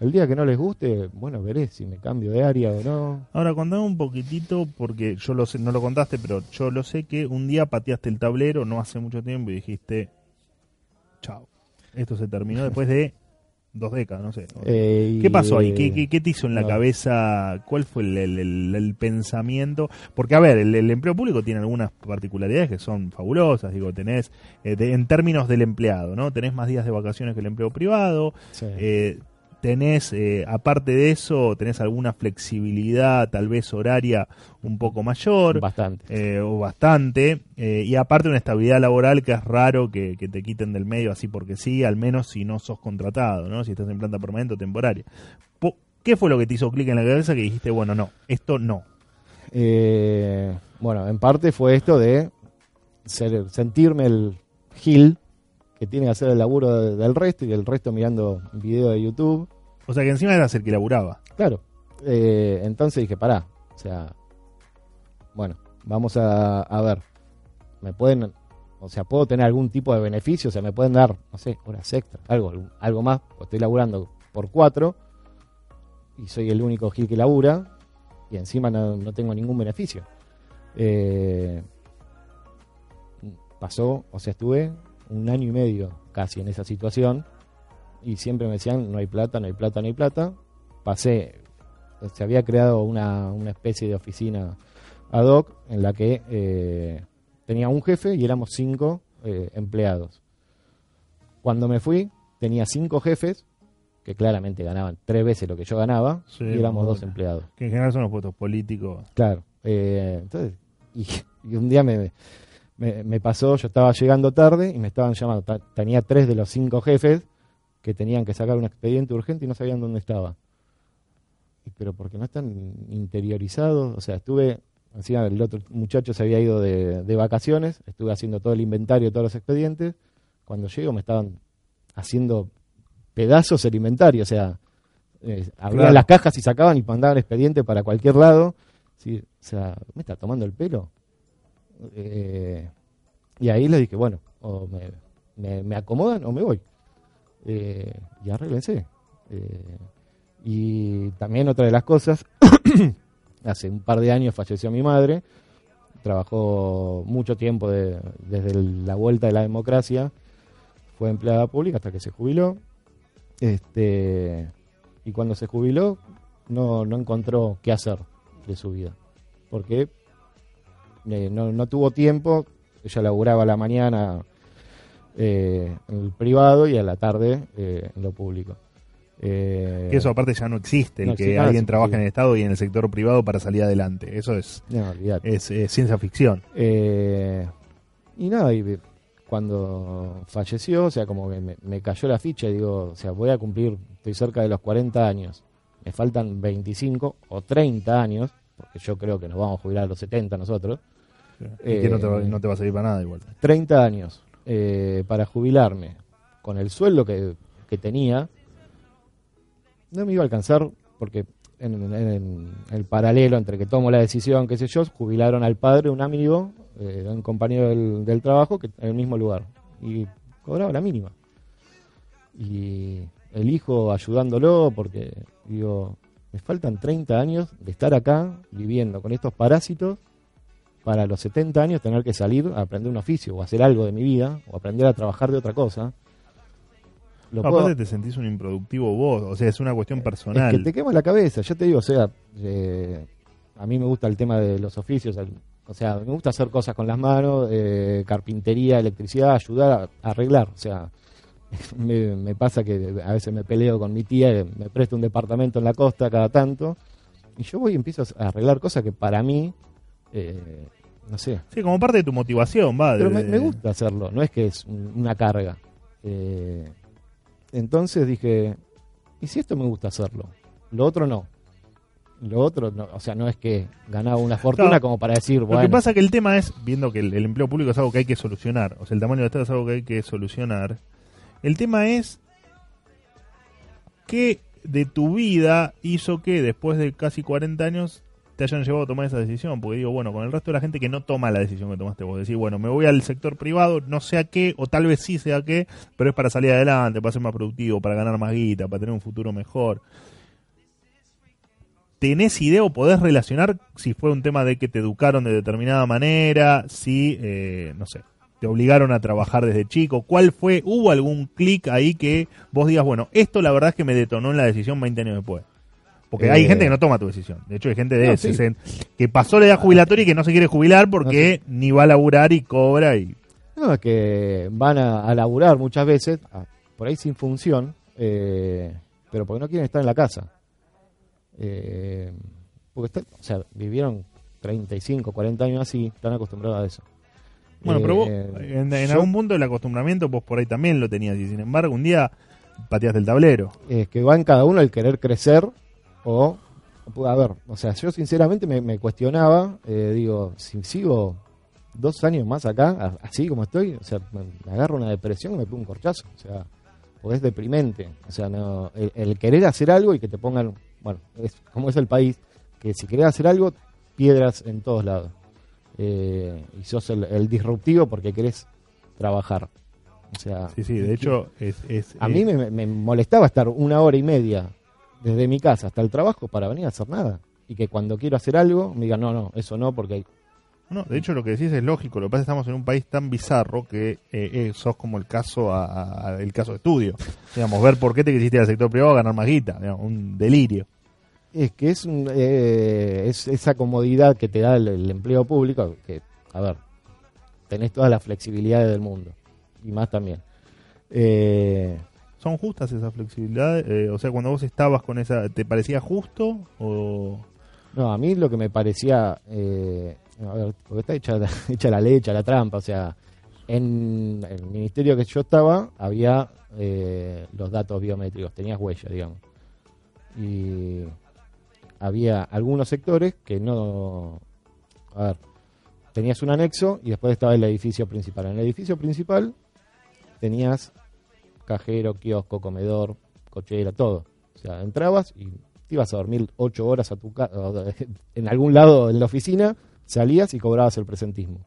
El día que no les guste, bueno, veré si me cambio de área o no. Ahora, contame un poquitito, porque yo lo sé, no lo contaste, pero yo lo sé que un día pateaste el tablero no hace mucho tiempo y dijiste, chao, esto se terminó después de dos décadas, no sé. *laughs* ¿Qué pasó ahí? eh, ¿Qué, qué, qué te hizo en la no. cabeza? ¿Cuál fue el, el- el- el pensamiento? Porque, a ver, el, el empleo público tiene algunas particularidades que son fabulosas. Digo, tenés, eh, de- en términos del empleado, ¿no? Tenés más días de vacaciones que el empleo privado. sí. Eh, tenés, eh, aparte de eso, tenés alguna flexibilidad, tal vez horaria un poco mayor. Bastante. eh, o bastante, eh, y aparte una estabilidad laboral que es raro que, que te quiten del medio así porque sí, al menos si no sos contratado, ¿no? si estás en planta permanente o temporaria. Po- ¿Qué fue lo que te hizo clic en la cabeza que dijiste, bueno, no, esto no? Eh, bueno, en parte fue esto de ser- sentirme el gil que tiene que hacer el laburo de- del resto y el resto mirando video de YouTube. O sea que encima eras el que laburaba. Claro. Eh, entonces dije, pará. O sea, bueno, vamos a, a ver. Me pueden, o sea, puedo tener algún tipo de beneficio, o sea, me pueden dar, no sé, horas extras, algo, algo más. o Estoy laburando por cuatro y soy el único Gil que labura y encima no, no tengo ningún beneficio. Eh, pasó, o sea, estuve un año y medio casi en esa situación y siempre me decían no hay plata, no hay plata, no hay plata. Pasé, se había creado una, una especie de oficina ad hoc en la que eh, tenía un jefe y éramos cinco eh, empleados. Cuando me fui, tenía cinco jefes que claramente ganaban tres veces lo que yo ganaba Sí, y éramos dos empleados. Que en general son los puestos políticos. Claro. eh, entonces, y, y un día me, me, me pasó, yo estaba llegando tarde y me estaban llamando. Ta- Tenía tres de los cinco jefes que tenían que sacar un expediente urgente y no sabían dónde estaba. Y, Pero porque no están interiorizados. O sea, estuve, encima el otro muchacho se había ido de, de vacaciones, estuve haciendo todo el inventario, todos los expedientes. Cuando llego me estaban haciendo pedazos el inventario, o sea, eh, abrían Claro. las cajas y sacaban y mandaban expediente para cualquier lado. Sí, o sea, ¿me está tomando el pelo? Eh, y ahí le dije, bueno, o me, me- me acomodan o me voy. Eh, y arréglense. Eh, y también otra de las cosas, *coughs* hace un par de años falleció mi madre, trabajó mucho tiempo de- desde la vuelta de la democracia, fue empleada pública hasta que se jubiló. Este, y cuando se jubiló, no, no encontró qué hacer de su vida. Porque eh, no, no tuvo tiempo, ella laburaba a la mañana eh, en el privado y a la tarde eh, en lo público. Eh, Que eso aparte ya no existe, el no que existe, alguien trabaja en el Estado y en el sector privado para salir adelante. Eso es, no, es, ciencia ficción. Eh, y nada, y cuando falleció, o sea, como que me, me cayó la ficha, y digo, o sea, voy a cumplir, estoy cerca de los 40 años, me faltan 25 o 30 años, porque yo creo que nos vamos a jubilar a los 70 nosotros, y que no te, va, Eh, no te va a servir para nada igual. 30 años eh, para jubilarme con el sueldo que, que tenía, no me iba a alcanzar porque en, en- en el paralelo entre que tomo la decisión, qué sé yo, jubilaron al padre, un amigo, eh, un compañero del, del trabajo, que en el mismo lugar. Y cobraba la mínima. Y el hijo ayudándolo porque, digo, me faltan 30 años de estar acá viviendo con estos parásitos para los 70 años tener que salir a aprender un oficio o hacer algo de mi vida o aprender a trabajar de otra cosa. Lo puedo- aparte te sentís un improductivo vos, o sea, es una cuestión personal. es que te quema la cabeza, yo te digo, o sea, eh, a mí me gusta el tema de los oficios, el- o sea, me gusta hacer cosas con las manos, eh, carpintería, electricidad, ayudar a, a arreglar, o sea, *laughs* me, me pasa que a veces me peleo con mi tía, que me presta un departamento en la costa cada tanto, y yo voy y empiezo a arreglar cosas que para mí, eh, no sé, Sí, como parte de tu motivación, va. de- pero me, gusta hacerlo, no es que es un- una carga. Eh, entonces dije, ¿y si esto me gusta hacerlo? Lo otro no. Lo otro, no, o sea, no es que ganaba una fortuna Claro. como para decir, Lo bueno, que pasa que el tema es, viendo que el, el empleo público es algo que hay que solucionar, o sea, el tamaño del Estado es algo que hay que solucionar, el tema es qué de tu vida hizo que después de casi 40 años te hayan llevado a tomar esa decisión, porque digo, bueno, con el resto de la gente que no toma la decisión que tomaste vos, decir, bueno, me voy al sector privado, no sé a qué, o tal vez sí sé a qué, pero es para salir adelante, para ser más productivo, para ganar más guita, para tener un futuro mejor. ¿Tenés idea o podés relacionar si fue un tema de que te educaron de determinada manera, si, eh, no sé, te obligaron a trabajar desde chico? ¿Cuál fue? ¿Hubo algún clic ahí que vos digas, bueno, esto la verdad es que me detonó en la decisión 20 años después? Porque hay gente que no toma tu decisión. De hecho, hay gente de No, ese, sí. ese- que pasó la edad jubilatoria y que no se quiere jubilar porque ni va a laburar y cobra y... no, es que van a, a laburar muchas veces, a- por ahí sin función, eh, pero porque no quieren estar en la casa. Eh, porque está- o sea, vivieron 35, 40 años así, están acostumbrados a eso. Bueno, pero vos, Eh, en, en yo- algún punto del acostumbramiento, vos por ahí también lo tenías y sin embargo un día pateaste el tablero. es que va en cada uno el querer crecer o a ver, o sea, yo sinceramente me, me cuestionaba, eh, digo, si sigo dos años más acá, así como estoy, o sea, me, me agarro una depresión y me pongo un corchazo, o sea, porque es deprimente, o sea, no, el, el querer hacer algo y que te pongan, bueno, es como es el país, que si querés hacer algo, piedras en todos lados, Eh, y sos el, el disruptivo porque querés trabajar. O sea, Sí, sí, de hecho, es. es a es- mí me, me molestaba estar una hora y media desde mi casa hasta el trabajo para venir a hacer nada. Y que cuando quiero hacer algo me digan, no, no, eso no, porque hay... No, de hecho, lo que decís es lógico. Lo que pasa es que estamos en un país tan bizarro que eh, eh, sos como el caso a- el caso de estudio. *laughs* Digamos, ver por qué te quisiste ir al sector privado a ganar más guita. digamos, un delirio. Es que es, un- eh, es esa comodidad que te da el, el empleo público, que, a ver, tenés todas las flexibilidades del mundo, y más también. Eh, ¿Son justas esas flexibilidades? Eh, o sea, cuando vos estabas con esa, ¿te parecía justo? O... no, a mí lo que me parecía, eh, a ver, porque está hecha, la- *laughs* hecha la ley, hecha la trampa, o sea, en el ministerio que yo estaba había eh, los datos biométricos, tenías huella, digamos. Y había algunos sectores que no... A ver, tenías un anexo y después estaba el edificio principal. En el edificio principal tenías cajero, kiosco, comedor, cochera, todo. O sea, entrabas y te ibas a dormir ocho horas a tu *laughs* en algún lado en la oficina, salías y cobrabas el presentismo.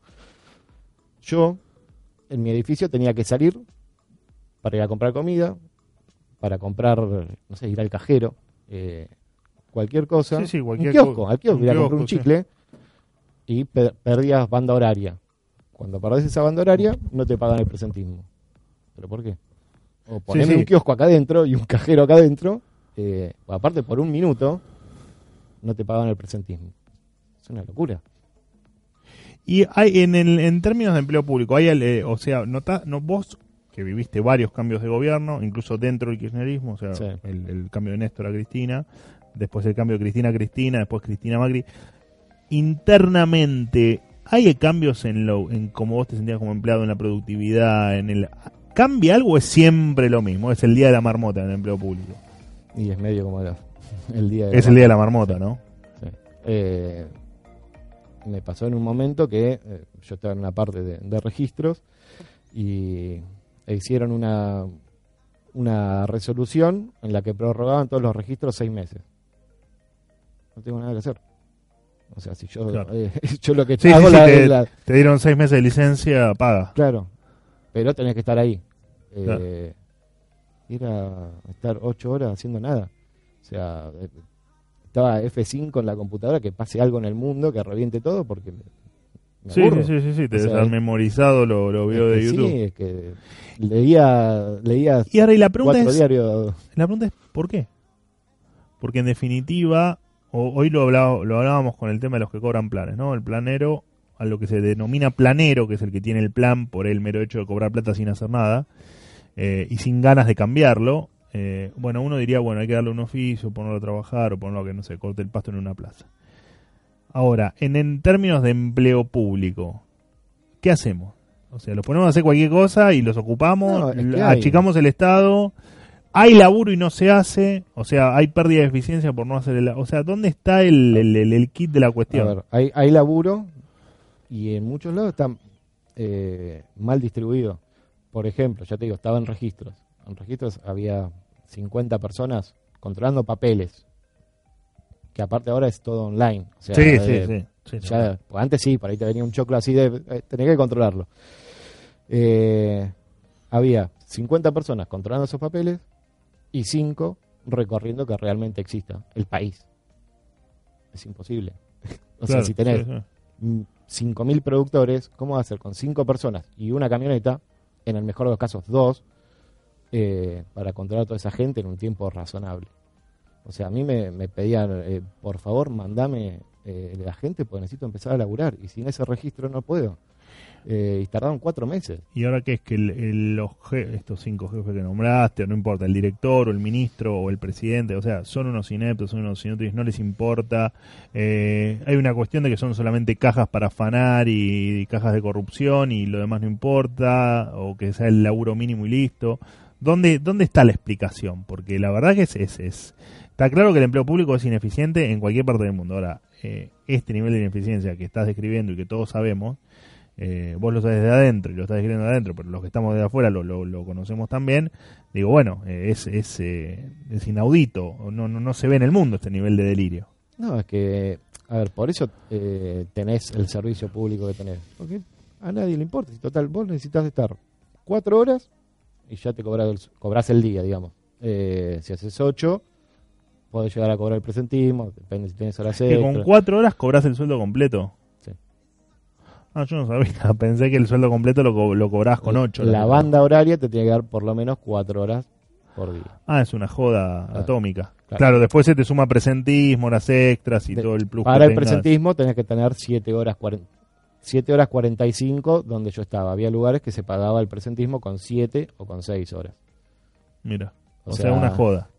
Yo, en mi edificio, tenía que salir para ir a comprar comida, para comprar, no sé, ir al cajero, eh, cualquier cosa. Sí, sí, cualquier un kiosco, co- al kiosco, un a un kiosco, sí. chicle y pe- perdías banda horaria. Cuando perdés esa banda horaria, no te pagan el presentismo. ¿Pero por qué? O poneme sí. un kiosco acá adentro y un *laughs* cajero acá adentro, eh, aparte por un minuto, no te pagan el presentismo. Es una locura. Y hay en, el, en términos de empleo público, hay el, eh, o sea, nota, no, vos que viviste varios cambios de gobierno, incluso dentro del kirchnerismo, o sea, Sí. el, el cambio de Néstor a Cristina, después el cambio de Cristina a Cristina, después Cristina a Macri, internamente, ¿hay cambios en lo en cómo vos te sentías como empleado, en la productividad, en el... ¿Cambia algo o es siempre lo mismo? Es el día de la marmota en el empleo público. Y es medio como la- el día de Es el día de la marmota, ¿no? Sí. Eh, me pasó en un momento que eh, yo estaba en una parte de, de registros y hicieron una, una resolución en la que prorrogaban todos los registros seis meses. No tengo nada que hacer. O sea, si yo, Claro. eh, *laughs* yo lo que Sí, hago sí, la- te, la- te dieron seis meses de licencia paga. Claro, pero tenés que estar ahí. Eh, Claro. Era estar ocho horas haciendo nada. O sea, eh, estaba F5 en la computadora, que pase algo en el mundo, que reviente todo, porque me, Sí, sí, sí, sí, te O sea, has memorizado lo Es videos de YouTube. Sí, es que leía, leía Y ahora, y la pregunta cuatro es, diarios. la pregunta es, ¿por qué? Porque en definitiva, o- hoy lo, hablaba- lo hablábamos con el tema de los que cobran planes, ¿no? El planero, a lo que se denomina planero, que es el que tiene el plan por el mero hecho de cobrar plata sin hacer nada, eh, y sin ganas de cambiarlo, eh, bueno, uno diría, bueno, hay que darle un oficio, ponerlo a trabajar, o ponerlo a que, no sé, corte el pasto en una plaza. Ahora, en, en términos de empleo público, ¿qué hacemos? O sea, los ponemos a hacer cualquier cosa y los ocupamos, No, es que l- hay. achicamos el Estado, hay laburo y no se hace, o sea, hay pérdida de eficiencia por no hacer el... O sea, ¿dónde está el, el- el- el kit de la A cuestión? ver, hay, hay laburo y en muchos lados está eh, mal distribuido. Por ejemplo, ya te digo, estaba en registros. En registros había 50 personas controlando papeles. Que aparte ahora es todo online. O sea, sí, eh, sí, sí, sí, sí. ya- pues antes sí, por ahí te venía un choclo así de. eh, tenés que controlarlo. Eh, había 50 personas controlando esos papeles y 5 recorriendo que realmente exista el país. Es imposible. *laughs* o sea, si tenés sí, sí. mm, 5.000 productores, ¿cómo va a hacer con 5 personas y una camioneta, en el mejor de los casos dos, eh, para controlar a toda esa gente en un tiempo razonable? O sea, a mí me, me pedían, eh, por favor, mandame eh, la gente porque necesito empezar a laburar y sin ese registro no puedo. Eh, y tardaron cuatro meses. ¿Y ahora qué es que el- el- los estos cinco jefes que nombraste, no importa, el director o el ministro o el presidente, o sea, son unos ineptos, son unos inútiles, no les importa? Eh, hay una cuestión de que son solamente cajas para afanar y, y cajas de corrupción y lo demás no importa, o que sea el laburo mínimo y listo. ¿Dónde, dónde está la explicación? Porque la verdad que es, es, es- está claro que el empleo público es ineficiente en cualquier parte del mundo. Ahora, eh, este nivel de ineficiencia que estás describiendo y que todos sabemos, eh, vos lo sabes de adentro y lo estás escribiendo de adentro, pero los que estamos de afuera lo, lo, lo conocemos también, digo, bueno, eh, es, es, eh, es inaudito, no, no, no se ve en el mundo este nivel de delirio. No, es que, a ver, por eso eh, tenés el servicio público que tenés. Porque a nadie le importa. Si total, vos necesitas estar cuatro horas y ya te cobras el, cobras el día, digamos. Eh, si haces ocho, podés llegar a cobrar el presentismo, depende si tienes horas Que con cuatro horas cobras el sueldo completo. Ah, yo no sabía. *laughs* Pensé que el sueldo completo lo, co- lo cobrabas con ocho. La banda horaria te tiene que dar por lo menos cuatro horas por día. Ah, es una joda atómica. Claro. Claro. después se te suma presentismo, horas extras y De- todo el plus. Para que el presentismo tenés que tener 7 horas, 40, 7 horas 45 donde yo estaba. Había lugares que se pagaba el presentismo con 7 o con 6 horas. Mira, O o, sea, sea, una joda.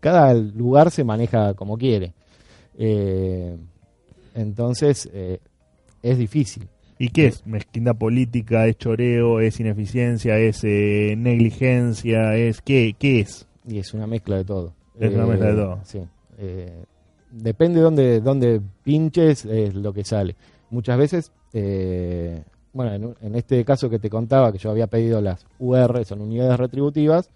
Cada lugar se maneja como quiere. Eh, entonces eh, es difícil. ¿Y qué es? Mezquindad política, es choreo, es ineficiencia, es eh, negligencia, es ¿qué, qué es? Y es una mezcla de todo. Es una mezcla de todo. Sí. Eh, depende de dónde, dónde pinches, es lo que sale. Muchas veces, eh, bueno, en este caso que te contaba, que yo había pedido las UR, son unidades retributivas,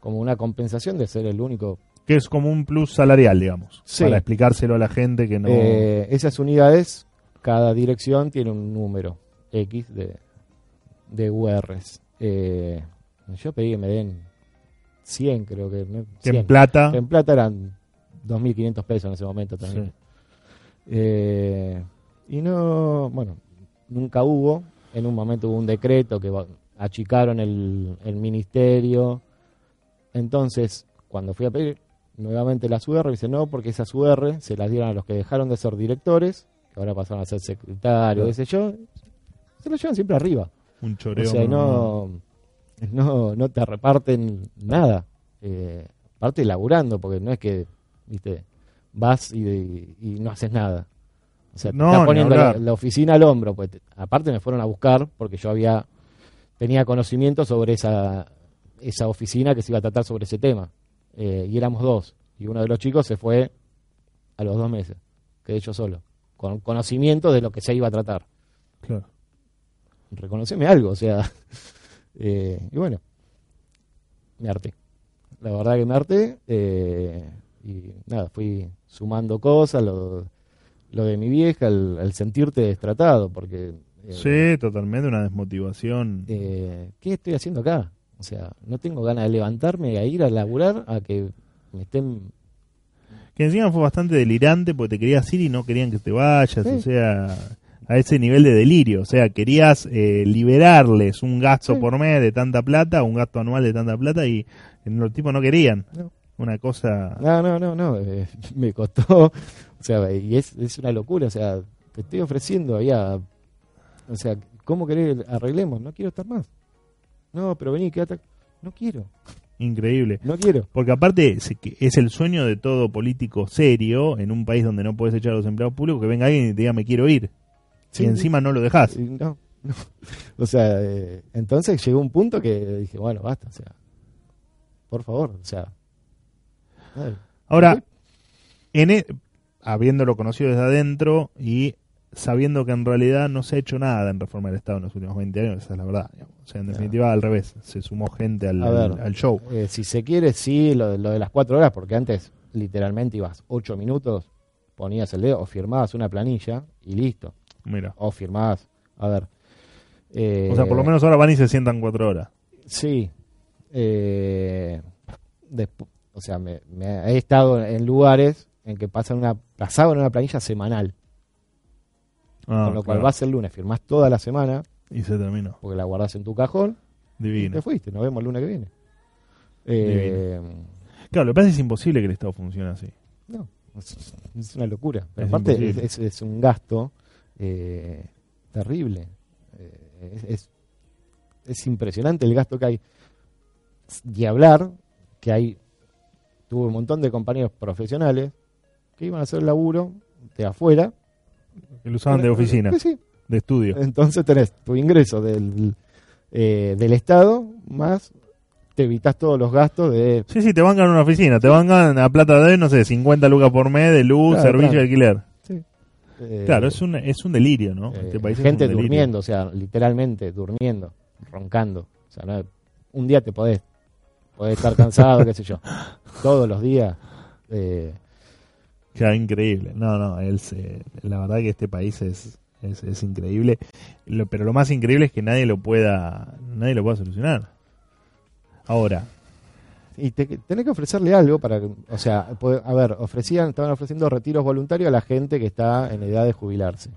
como una compensación de ser el único. Que es como un plus salarial, digamos. Sí. Para explicárselo a la gente que no. Eh, esas unidades, cada dirección tiene un número X de, de URs. Eh, yo pedí que me den 100, creo que. ¿no? que 100. en plata. Que en plata eran 2.500 pesos en ese momento también. Sí. Eh, y no, bueno, nunca hubo. En un momento hubo un decreto que achicaron el, el ministerio. Entonces, cuando fui a pedir nuevamente las UR, dice no, porque esas UR se las dieron a los que dejaron de ser directores, que ahora pasaron a ser secretarios, Claro. qué sé yo. Se lo llevan siempre arriba. Un O choreo. sea, no- no, no, te reparten nada. Eh, aparte laburando, porque no es que, viste, vas y, y no haces nada. O sea, te está ni poniendo la, oficina al hombro. Pues, te- aparte me fueron a buscar porque yo había tenía conocimiento sobre esa, esa oficina que se iba a tratar sobre ese tema. Eh, y éramos dos. Y uno de los chicos se fue a los dos meses. Quedé yo solo. Con conocimiento de lo que se iba a tratar Claro. reconoceme algo, o sea, *laughs* eh, y bueno, me harté. La verdad que me harté, eh, y nada, fui sumando cosas, lo, lo de mi vieja, el, el sentirte destratado, porque, eh, Sí, totalmente una desmotivación. eh, ¿qué estoy haciendo acá? O sea, no tengo ganas de levantarme a ir a laburar a que me estén... Que encima fue bastante delirante porque te querías ir y no querían que te vayas, Sí. o sea, a ese nivel de delirio. O sea, querías eh, liberarles un gasto Sí. por mes de tanta plata, un gasto anual de tanta plata y los tipos no querían. No. Una cosa... No, no, no, no, eh, *laughs* me costó, *laughs* o sea, y es, es una locura, o sea, te estoy ofreciendo ya, o sea, ¿cómo querés arreglemos? No quiero estar más. No, pero vení, quédate. No quiero, Increíble. no quiero. Porque aparte es, es el sueño de todo político serio en un país donde no puedes echar a los empleados públicos que venga alguien y te diga me quiero ir. Sí, y encima no lo dejas. no, no. *laughs* O sea, eh, entonces llegó un punto que dije, bueno, basta, o sea, por favor, o sea. dale. Ahora, en e- habiéndolo conocido desde adentro y sabiendo que en realidad no se ha hecho nada en reforma del Estado en los últimos 20 años, esa es la verdad. digamos. O sea, en definitiva, al revés, se sumó gente al, A ver. al- al show. Eh, si se quiere, sí, lo, de- lo de las cuatro horas, porque antes literalmente ibas ocho minutos, ponías el dedo o firmabas una planilla y listo. Mira. O firmabas, a ver. eh, O sea, por lo menos ahora van y se sientan cuatro horas. Sí. Eh, o sea, me, me he estado en lugares en que pasan una, pasaban una planilla semanal, Ah, con lo cual claro. vas el lunes, firmás toda la semana, Y se terminó. porque la guardás en tu cajón, y Divino. te fuiste, nos vemos el lunes que viene. Eh, Claro, lo que pasa es que es imposible que el Estado funcione así. No, es, es una locura. Pero Es aparte es, un gasto eh, terrible. Eh, es, es, es impresionante el gasto que hay. Y hablar que hay, tuve un montón de compañeros profesionales que iban a hacer laburo de afuera. Que lo usaban de oficina, Sí, sí. de estudio. Entonces tenés tu ingreso del, eh, del Estado más te evitas todos los gastos de Sí, sí, te bancan una oficina, te bancan a plata de, no sé, 50 lucas por mes de luz, Claro, servicio claro. y alquiler. eh, Claro, es un, es un delirio, ¿no? Eh, Este país es gente un durmiendo, o sea, literalmente durmiendo, roncando. O sea, no- un día te podés, podés estar cansado, qué sé yo. *laughs* Todos los días. eh, Claro, increíble. No, no, él se- la verdad que este país es, Es, es increíble. Lo- pero lo más increíble es que nadie lo pueda, nadie lo pueda solucionar. Ahora, Y te, tenés que ofrecerle algo para, que- o sea, puede- a ver, ofrecían, estaban ofreciendo retiros voluntarios a la gente que está en edad de jubilarse.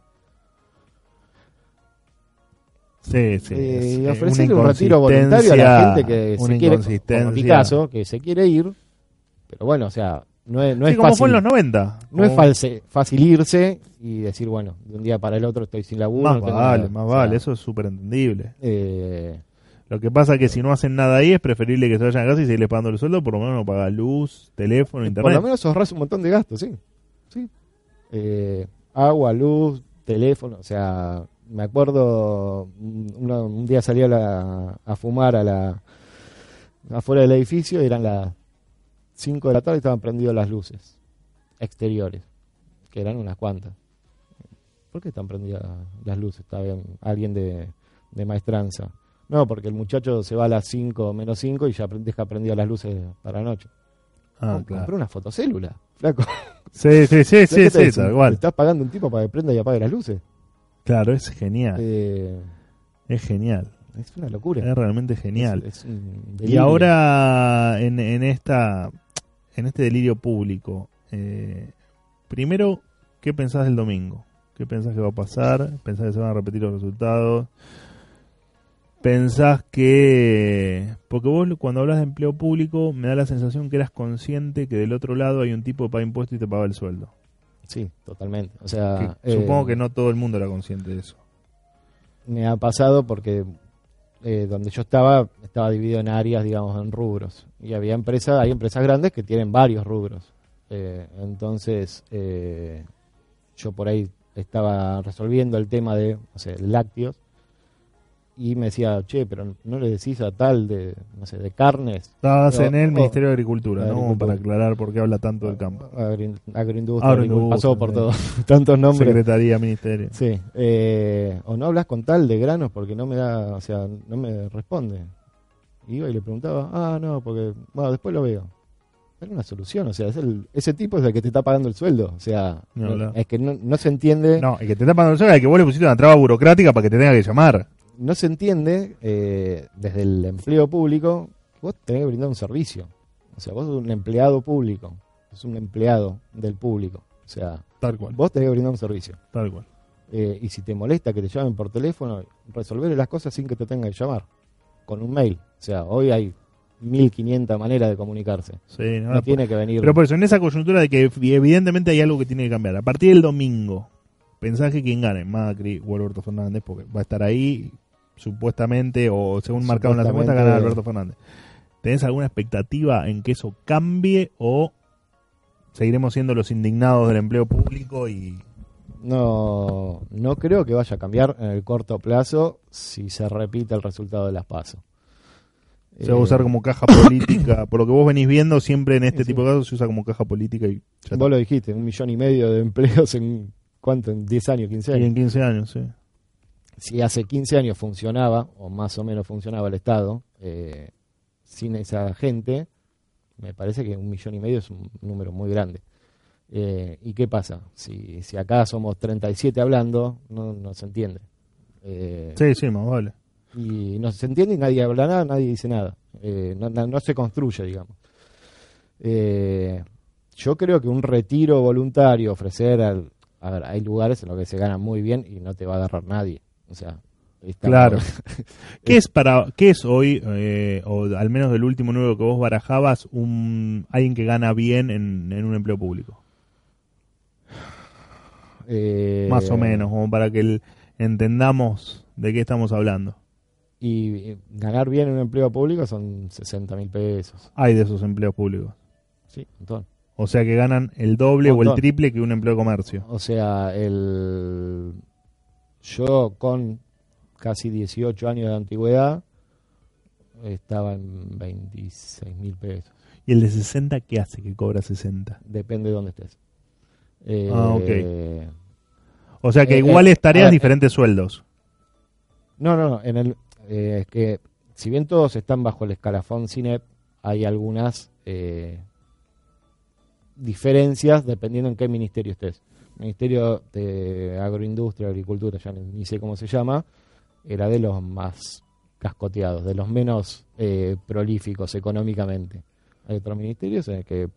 sí, sí. Eh, eh, ofrecerle un retiro voluntario a la gente que se quiere, como en mi inconsistencia. caso, que se quiere ir, pero bueno, o sea, no es, no Sí, es como fácil. fue en los 90. No es false- fácil irse y decir, bueno, de un día para el otro estoy sin laburo. Más no vale, nada. más O sea, vale, eso es súper entendible. eh, Lo que pasa es que si no hacen nada ahí es preferible que se vayan a casa y seguirles pagando el sueldo, por lo menos no pagar luz, teléfono, internet. por lo menos ahorras un montón de gastos, sí. sí. Eh, agua, luz, teléfono, o sea, me acuerdo, un, una- un día salí a, la- a fumar a la afuera del edificio y eran las 5 de la tarde estaban prendidas las luces exteriores, que eran unas cuantas. ¿Por qué están prendidas las luces? Está bien, alguien de, de maestranza. No, porque el muchacho se va a las 5 menos 5 y ya deja prendidas las luces para la noche. Ah, claro. Compré una fotocélula, flaco. Sí, sí, sí, sí, ¿Qué te sí, dicen? tal cual. ¿Estás pagando un tipo para que prenda y apague las luces? Claro, es genial, Eh, es genial, es una locura. es realmente genial. Es- es un Y ahora en, en esta en este delirio público, eh, primero, ¿qué pensás del domingo? ¿Qué pensás que va a pasar? ¿Pensás que se van a repetir los resultados? ¿Pensás que... Porque vos cuando hablas de empleo público me da la sensación que eras consciente que del otro lado hay un tipo que paga impuestos y te paga el sueldo. Sí, totalmente. O sea, Que eh, supongo que no todo el mundo era consciente de eso. me ha pasado porque eh, donde yo estaba estaba dividido en áreas, digamos, en rubros. Y había empresas, hay empresas grandes que tienen varios rubros. Eh, entonces, eh, yo por ahí estaba resolviendo el tema de, no sé, lácteos. Y me decía, che, pero no le decís a tal de, no sé, de carnes. Estabas en el o- Ministerio de Agricultura, ¿no? Agricultura. para aclarar por qué habla tanto del campo. Agri- agroindustria, Agroindustria, pasó por todo, *laughs* tantos nombres. Secretaría, Ministerio. Sí, eh, o no hablas con tal de granos porque no me da, o sea, no me responde. Iba y le preguntaba, ah, no, porque, bueno, después lo veo. Era una solución, o sea, es el- ese tipo es el que te está pagando el sueldo, o sea, No, no- no. es que no, no se entiende, No, el que te está pagando el sueldo es el que vos le pusiste una traba burocrática para que te tenga que llamar. Se entiende eh, desde el empleo público que vos tenés que brindar un servicio. O sea, vos sos un empleado público, sos un empleado del público, o sea, Tal cual, vos tenés que brindar un servicio. tal cual. Eh, y si te molesta que te llamen por teléfono, resolver las cosas sin que te tengan que llamar. Con un mail. O sea, hoy hay 1500 maneras de comunicarse. Sí, no, No tiene que venir. Pero por eso, en esa coyuntura de que evidentemente hay algo que tiene que cambiar. A partir del domingo, pensás que quien gane, Macri o Alberto Fernández, porque va a estar ahí, supuestamente, o según marcado en la encuesta, Supuestamente- gana Alberto Fernández. ¿Tenés alguna expectativa en que eso cambie o seguiremos siendo los indignados del empleo público y No, no creo que vaya a cambiar en el corto plazo si se repite el resultado de las PASO. se va a Eh, usar como caja *coughs* política? Por lo que vos venís viendo, siempre en este Sí, tipo de casos se usa como caja política y ya. Vos lo dijiste, un millón y medio de empleos en ¿cuánto? En 10 años, 15 Y años. en 15 años, sí. Si hace 15 años funcionaba, o más o menos funcionaba el Estado, eh, sin esa gente, me parece que un millón y medio es un número muy grande. Eh, ¿Y qué pasa? Si, si acá somos 37 hablando, no, no se entiende. Eh, Sí, sí, más vale. Y no se entiende y nadie habla nada, nadie dice nada. Eh, no, no- no se construye, digamos. Eh, yo creo que un retiro voluntario, ofrecer al... A ver, hay lugares en los que se gana muy bien y no te va a agarrar nadie. O sea, está- Claro. *laughs* ¿Qué es para qué es hoy, eh, o al menos del último nuevo que vos barajabas, un alguien que gana bien en, en un empleo público? Eh, Más o menos, como para que el- entendamos de qué estamos hablando. Y eh, ganar bien en un empleo público son 60 mil pesos. Hay de esos empleos públicos. Sí, un montón. O sea que ganan el doble o el triple que un empleo de comercio. O sea, el yo con casi 18 años de antigüedad estaba en 26 mil pesos. ¿Y el de 60 qué hace que cobra 60? Depende de dónde estés. Eh, Ah, O sea que Eh, iguales eh, tareas, diferentes sueldos. No, no, no. En el, eh, es que si bien todos están bajo el escalafón CINEP, hay algunas eh, diferencias dependiendo en qué ministerio estés. Ministerio de Agroindustria, Agricultura, ya ni, sé cómo se llama, era de los más cascoteados, de los menos eh, prolíficos económicamente. Hay otros ministerios en el que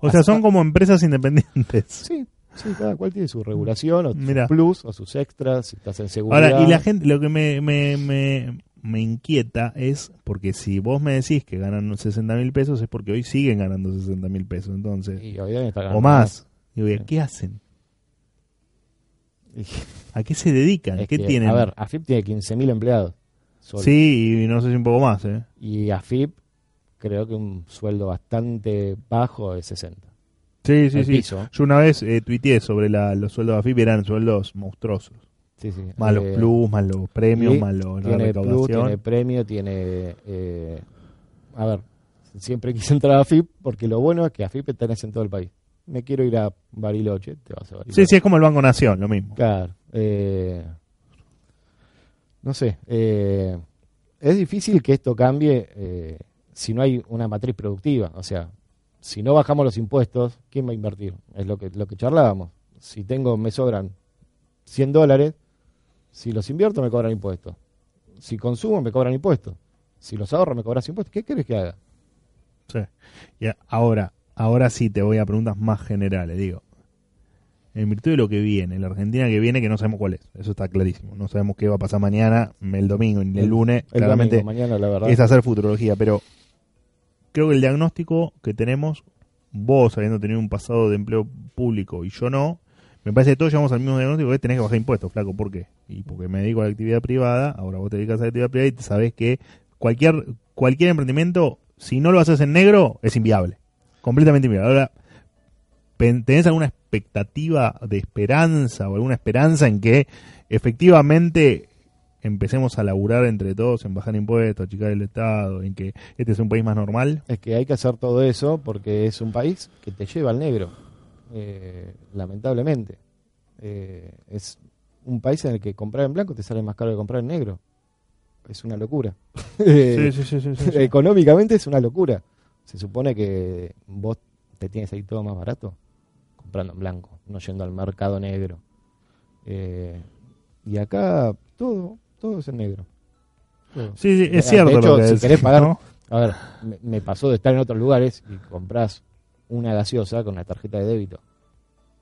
O sea, son como empresas independientes. sí, sí, cada cual tiene su regulación o Mirá. sus plus o sus extras, si estás en seguridad. Ahora, y la gente, lo que me, me, me, me inquieta es porque si vos me decís que ganan 60 mil pesos es porque hoy siguen ganando 60 mil pesos, entonces, Y hoy ganando o más. Digo, ¿y a ¿qué hacen? *laughs* ¿A qué se dedican? Es ¿Qué que, tienen? A ver, AFIP tiene 15.000 empleados. solo. sí, y no sé si un poco más, ¿eh? Y AFIP creo que un sueldo bastante bajo es 60. Sí, sí, sí. piso. Yo una vez eh, tuiteé sobre la, los sueldos de AFIP, eran sueldos monstruosos. Sí, sí. Más los Eh, plus, más los premios, y más los, la tiene plus, tiene premio, tiene... eh, a ver, siempre quise entrar a AFIP porque lo bueno es que AFIP tenés en todo el país. Me quiero ir a Bariloche, te vas a Bariloche. Sí, sí, es como el Banco Nación, lo mismo. Claro. eh, no sé. eh, es difícil que esto cambie eh, si no hay una matriz productiva. O sea, si no bajamos los impuestos, ¿quién va a invertir? Es lo que, lo que charlábamos. Si tengo, me sobran 100 dólares, si los invierto me cobran impuestos. Si consumo me cobran impuestos. Si los ahorro me cobras impuestos. ¿Qué querés que haga? Sí. Y ahora, ahora sí te voy a preguntas más generales, digo. En virtud de lo que viene, la Argentina que viene, que no sabemos cuál es, eso está clarísimo. No sabemos qué va a pasar mañana, el domingo, ni el, El- lunes, El claramente domingo, mañana, la verdad. es hacer futurología, pero creo que el diagnóstico que tenemos, vos habiendo tenido un pasado de empleo público y yo no, me parece que todos llegamos al mismo diagnóstico que tenés que bajar impuestos, flaco. ¿Por qué? Y porque me dedico a la actividad privada, ahora vos te dedicas a la actividad privada y te sabés que cualquier, cualquier emprendimiento, si no lo haces en negro, es inviable. Completamente inviable. Ahora, ¿tenés alguna expectativa de esperanza o alguna esperanza en que efectivamente empecemos a laburar entre todos en bajar impuestos, achicar el Estado, en que este es un país más normal? Es que hay que hacer todo eso porque es un país que te lleva al negro, eh, lamentablemente. Eh, es un país en el que comprar en blanco te sale más caro que comprar en negro. Es una locura. Sí, sí, sí. *laughs* Económicamente es una locura. Se supone que vos te tienes ahí todo más barato comprando en blanco, no yendo al mercado negro. Eh, y acá todo, todo es en negro. Todo. Sí, sí, De es cierto hecho, lo que si querés pagar ¿no? A ver, me, me pasó de estar en otros lugares y compras una gaseosa con una tarjeta de débito.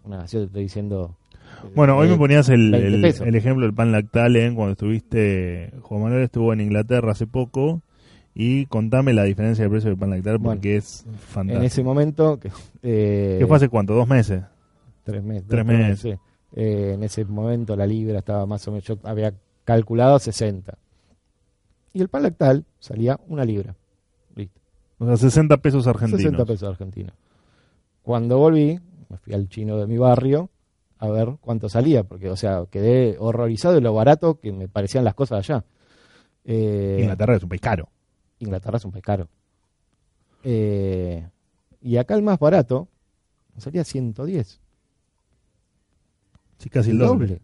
Una gaseosa, te estoy diciendo. eh, Bueno, hoy de me ponías el, 20 el- pesos. el ejemplo del pan lactal ¿eh? cuando estuviste, Juan Manuel estuvo en Inglaterra hace poco y contame la diferencia de precio del pan lactal Bueno, porque es En fantástico. ese momento. Que, eh, ¿Qué fue hace cuánto? ¿Dos meses? Tres meses. Tres meses. Eh, en ese momento la libra estaba más o menos. Yo había calculado 60. Y el pan lactal salía una libra. Listo. O sea, 60 pesos argentinos. 60 pesos argentinos. Cuando volví, me fui al chino de mi barrio a ver cuánto salía, porque, o sea, quedé horrorizado de lo barato que me parecían las cosas allá. Eh, Inglaterra es un país caro. Inglaterra es un país caro. Eh, y acá el más barato salía 110. Sí, casi el doble.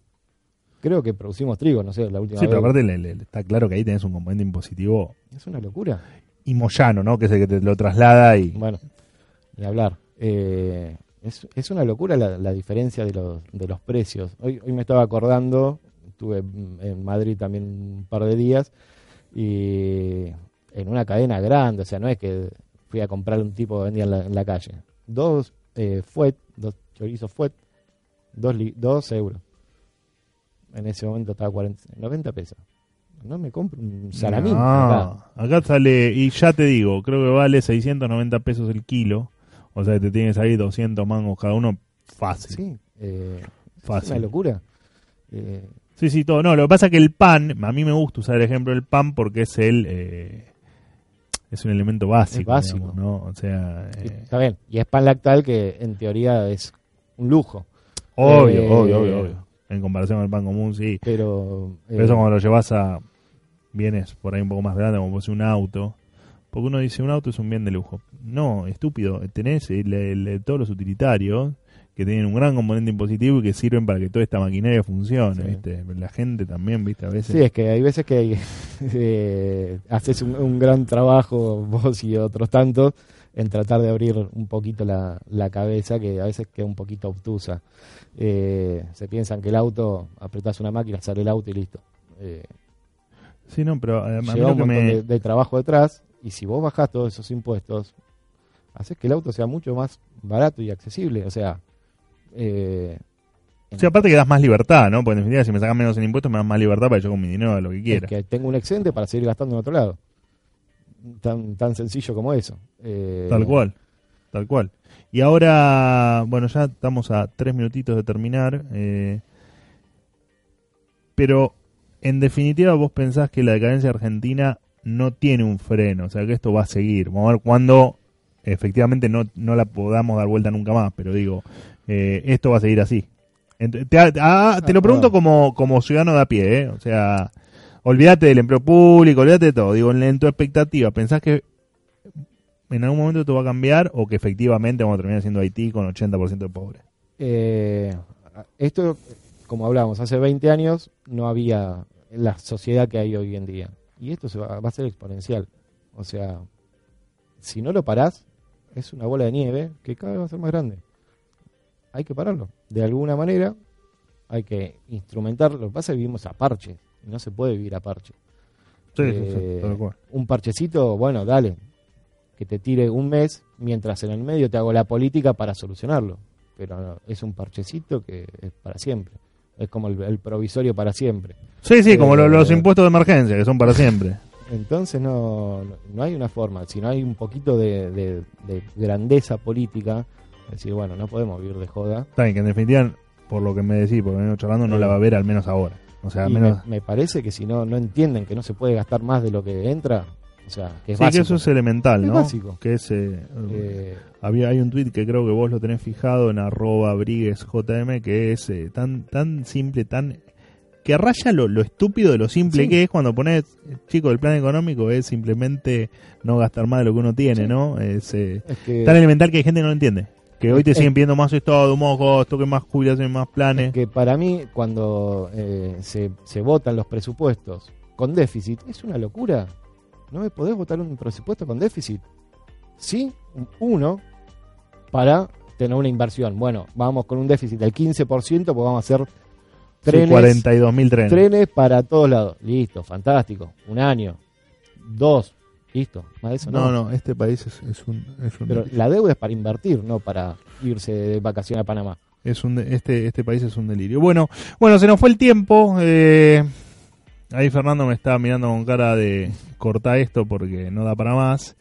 Creo que producimos trigo, no sé, la última Sí, pero aparte le- le- está claro que ahí tenés un componente impositivo Es una locura. y Moyano, ¿no? Que es el que te lo traslada y... Bueno, ni hablar. Eh, es, es una locura la, la diferencia de los, de los precios. Hoy, hoy me estaba acordando, estuve en Madrid también un par de días y en una cadena grande, o sea, no es que fui a comprar un tipo que vendía en la, en la calle. Dos eh, fuet, dos chorizos fuet, dos, li- dos euros. En ese momento estaba 40, 90 pesos. No me compro un salamín. acá. No, acá sale, y ya te digo, creo que vale 690 pesos el kilo. O sea, te tienes ahí 200 mangos cada uno. Fácil, Sí, eh, es fácil. una locura. Eh, Sí, sí, todo. No, lo que pasa es que el pan, a mí me gusta usar el ejemplo del pan porque es el. eh, es un elemento básico. Es básico. digamos, ¿no? O sea. eh, está bien. Y es pan lactal que en teoría es un lujo. obvio, Eh, obvio, obvio, obvio. En comparación con el pan común, sí. Pero, eh, Pero eso cuando lo llevas a bienes por ahí un poco más grande, como ser un auto. Porque uno dice, un auto es un bien de lujo. No, estúpido. Tenés el- el- todos los utilitarios que tienen un gran componente impositivo y que sirven para que toda esta maquinaria funcione, Sí. ¿viste? La gente también, ¿viste? A veces. Sí, es que hay veces que *laughs* eh, haces un, un gran trabajo, vos y otros tantos, en tratar de abrir un poquito la, la cabeza, que a veces queda un poquito obtusa. Eh, se piensan que el auto, apretás una máquina, sale el auto y listo. Eh, Sí, no, pero a mí lleva lo un montón me... de, de trabajo detrás, y si vos bajás todos esos impuestos, haces que el auto sea mucho más barato y accesible. O sea, eh, Sí, aparte que das más libertad, ¿no? Porque en definitiva, si me sacan menos en impuestos, me dan más libertad para yo con mi dinero lo que es quiera. que tengo un excedente para seguir gastando en otro lado. Tan, tan sencillo como eso. Eh, Tal cual, tal cual. Y ahora, bueno, ya estamos a tres minutitos de terminar. eh, pero, en definitiva, vos pensás que la decadencia argentina no tiene un freno, o sea, que esto va a seguir. Vamos a ver cuándo efectivamente no, no la podamos dar vuelta nunca más, pero digo, eh, esto va a seguir así. Te, ah, te lo pregunto como, como ciudadano de a pie, ¿eh? O sea, olvídate del empleo público, olvídate de todo. Digo, en tu expectativa, ¿pensás que en algún momento esto va a cambiar o que efectivamente vamos a terminar siendo Haití con 80% de pobres? Eh, esto, como hablábamos, hace 20 años no había la sociedad que hay hoy en día. Y esto se va, va a ser exponencial. O sea, si no lo parás, es una bola de nieve que cada vez va a ser más grande. Hay que pararlo. De alguna manera hay que instrumentarlo. Lo que pasa es que vivimos a parche. Y no se puede vivir a parche. Sí, Eh, sí, sí, tal cual. un parchecito, bueno, dale. Que te tire un mes, mientras en el medio te hago la política para solucionarlo. Pero no, es un parchecito que es para siempre. Es como el, el provisorio para siempre. Sí, sí, como eh, lo- los impuestos de emergencia, que son para siempre. Entonces no, no, no hay una forma. Si no hay un poquito de, de- de grandeza política, decir, bueno, no podemos vivir de joda. Está bien, que en definitiva, por lo que me decís, porque vengo charlando, no la va a ver al menos ahora. O sea, al menos... me, me parece que si no, no entienden que no se puede gastar más de lo que entra, o sea, que es sí, básico. que eso es elemental, Es ¿no? básico. Que es... eh, Eh, Había, hay un tweet que creo que vos lo tenés fijado en arroba briguesjm que es eh, tan, tan simple, tan que raya lo, lo estúpido de lo simple Sí. que es cuando pones, chico, el plan económico es simplemente no gastar más de lo que uno tiene, Sí. ¿no? Es eh, es que, tan elemental que hay gente que no lo entiende. Que hoy te siguen pidiendo más estado, más gasto, que más jubilación, más planes. que para mí, cuando eh, se, se votan los presupuestos con déficit, es una locura. No me podés votar un presupuesto con déficit. Sí, un- uno, para tener una inversión. Bueno, vamos con un déficit del 15%, porque vamos a hacer Sí, trenes, 42.000 trenes. trenes para todos lados. Listo, fantástico. Un año, dos, listo. Más de eso No, no. no, este país es, es un... Es un Pero la deuda es para invertir, no para irse de vacaciones a Panamá. Es un de- este este país es un delirio. Bueno, bueno, se nos fue el tiempo. eh, ahí Fernando me está mirando con cara de corta esto porque no da para más.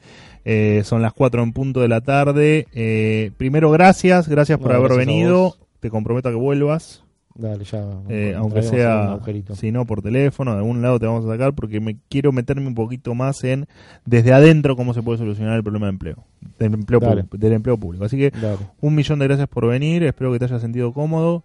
Eh, son las 4 en punto de la tarde. Eh, primero, gracias, gracias por No, haber gracias venido. Te comprometo a que vuelvas, Dale, ya. eh, aunque sea, si no, por teléfono, de algún lado te vamos a sacar porque me quiero meterme un poquito más en desde adentro cómo se puede solucionar el problema de empleo, del empleo, público- del empleo público. Así que Dale. un millón de gracias por venir, espero que te hayas sentido cómodo.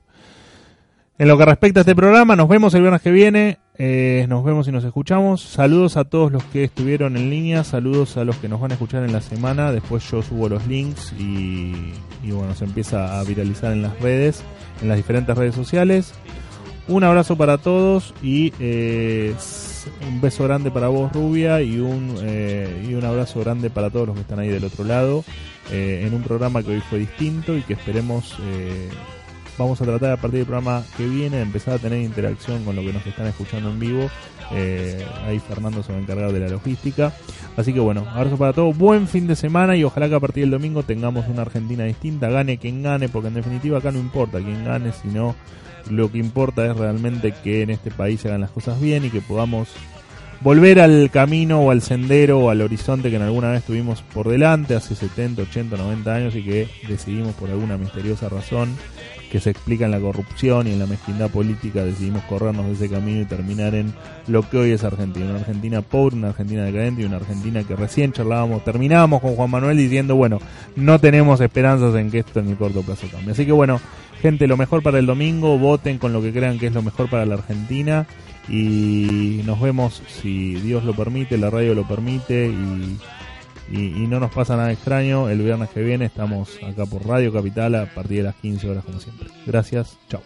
En lo que respecta a este programa, nos vemos el viernes que viene, eh, nos vemos y nos escuchamos. Saludos a todos los que estuvieron en línea, saludos a los que nos van a escuchar en la semana, después yo subo los links y, y bueno, se empieza a viralizar en las redes, en las diferentes redes sociales. Un abrazo para todos y eh, un beso grande para vos, Rubia, y un, eh, y un abrazo grande para todos los que están ahí del otro lado, eh, en un programa que hoy fue distinto y que esperemos, eh, vamos a tratar a partir del programa que viene de empezar a tener interacción con lo que nos están escuchando en vivo. Eh, ahí Fernando se va a encargar de la logística. Así que bueno, abrazo para todos, buen fin de semana y ojalá que a partir del domingo tengamos una Argentina distinta, gane quien gane, porque en definitiva acá no importa quién gane, sino lo que importa es realmente que en este país se hagan las cosas bien y que podamos volver al camino o al sendero o al horizonte que en alguna vez tuvimos por delante hace 70, 80, 90 años y que decidimos por alguna misteriosa razón que se explica en la corrupción y en la mezquindad política decidimos corrernos de ese camino y terminar en lo que hoy es Argentina, una Argentina pobre, una Argentina decadente y una Argentina que recién charlábamos, terminábamos con Juan Manuel diciendo, bueno, no tenemos esperanzas en que esto en el corto plazo cambie. Así que bueno, gente, lo mejor para el domingo, voten con lo que crean que es lo mejor para la Argentina y nos vemos si Dios lo permite, la radio lo permite y y, no nos pasa nada extraño. El viernes que viene estamos acá por Radio Capital a partir de las 15 horas como siempre. Gracias, chao.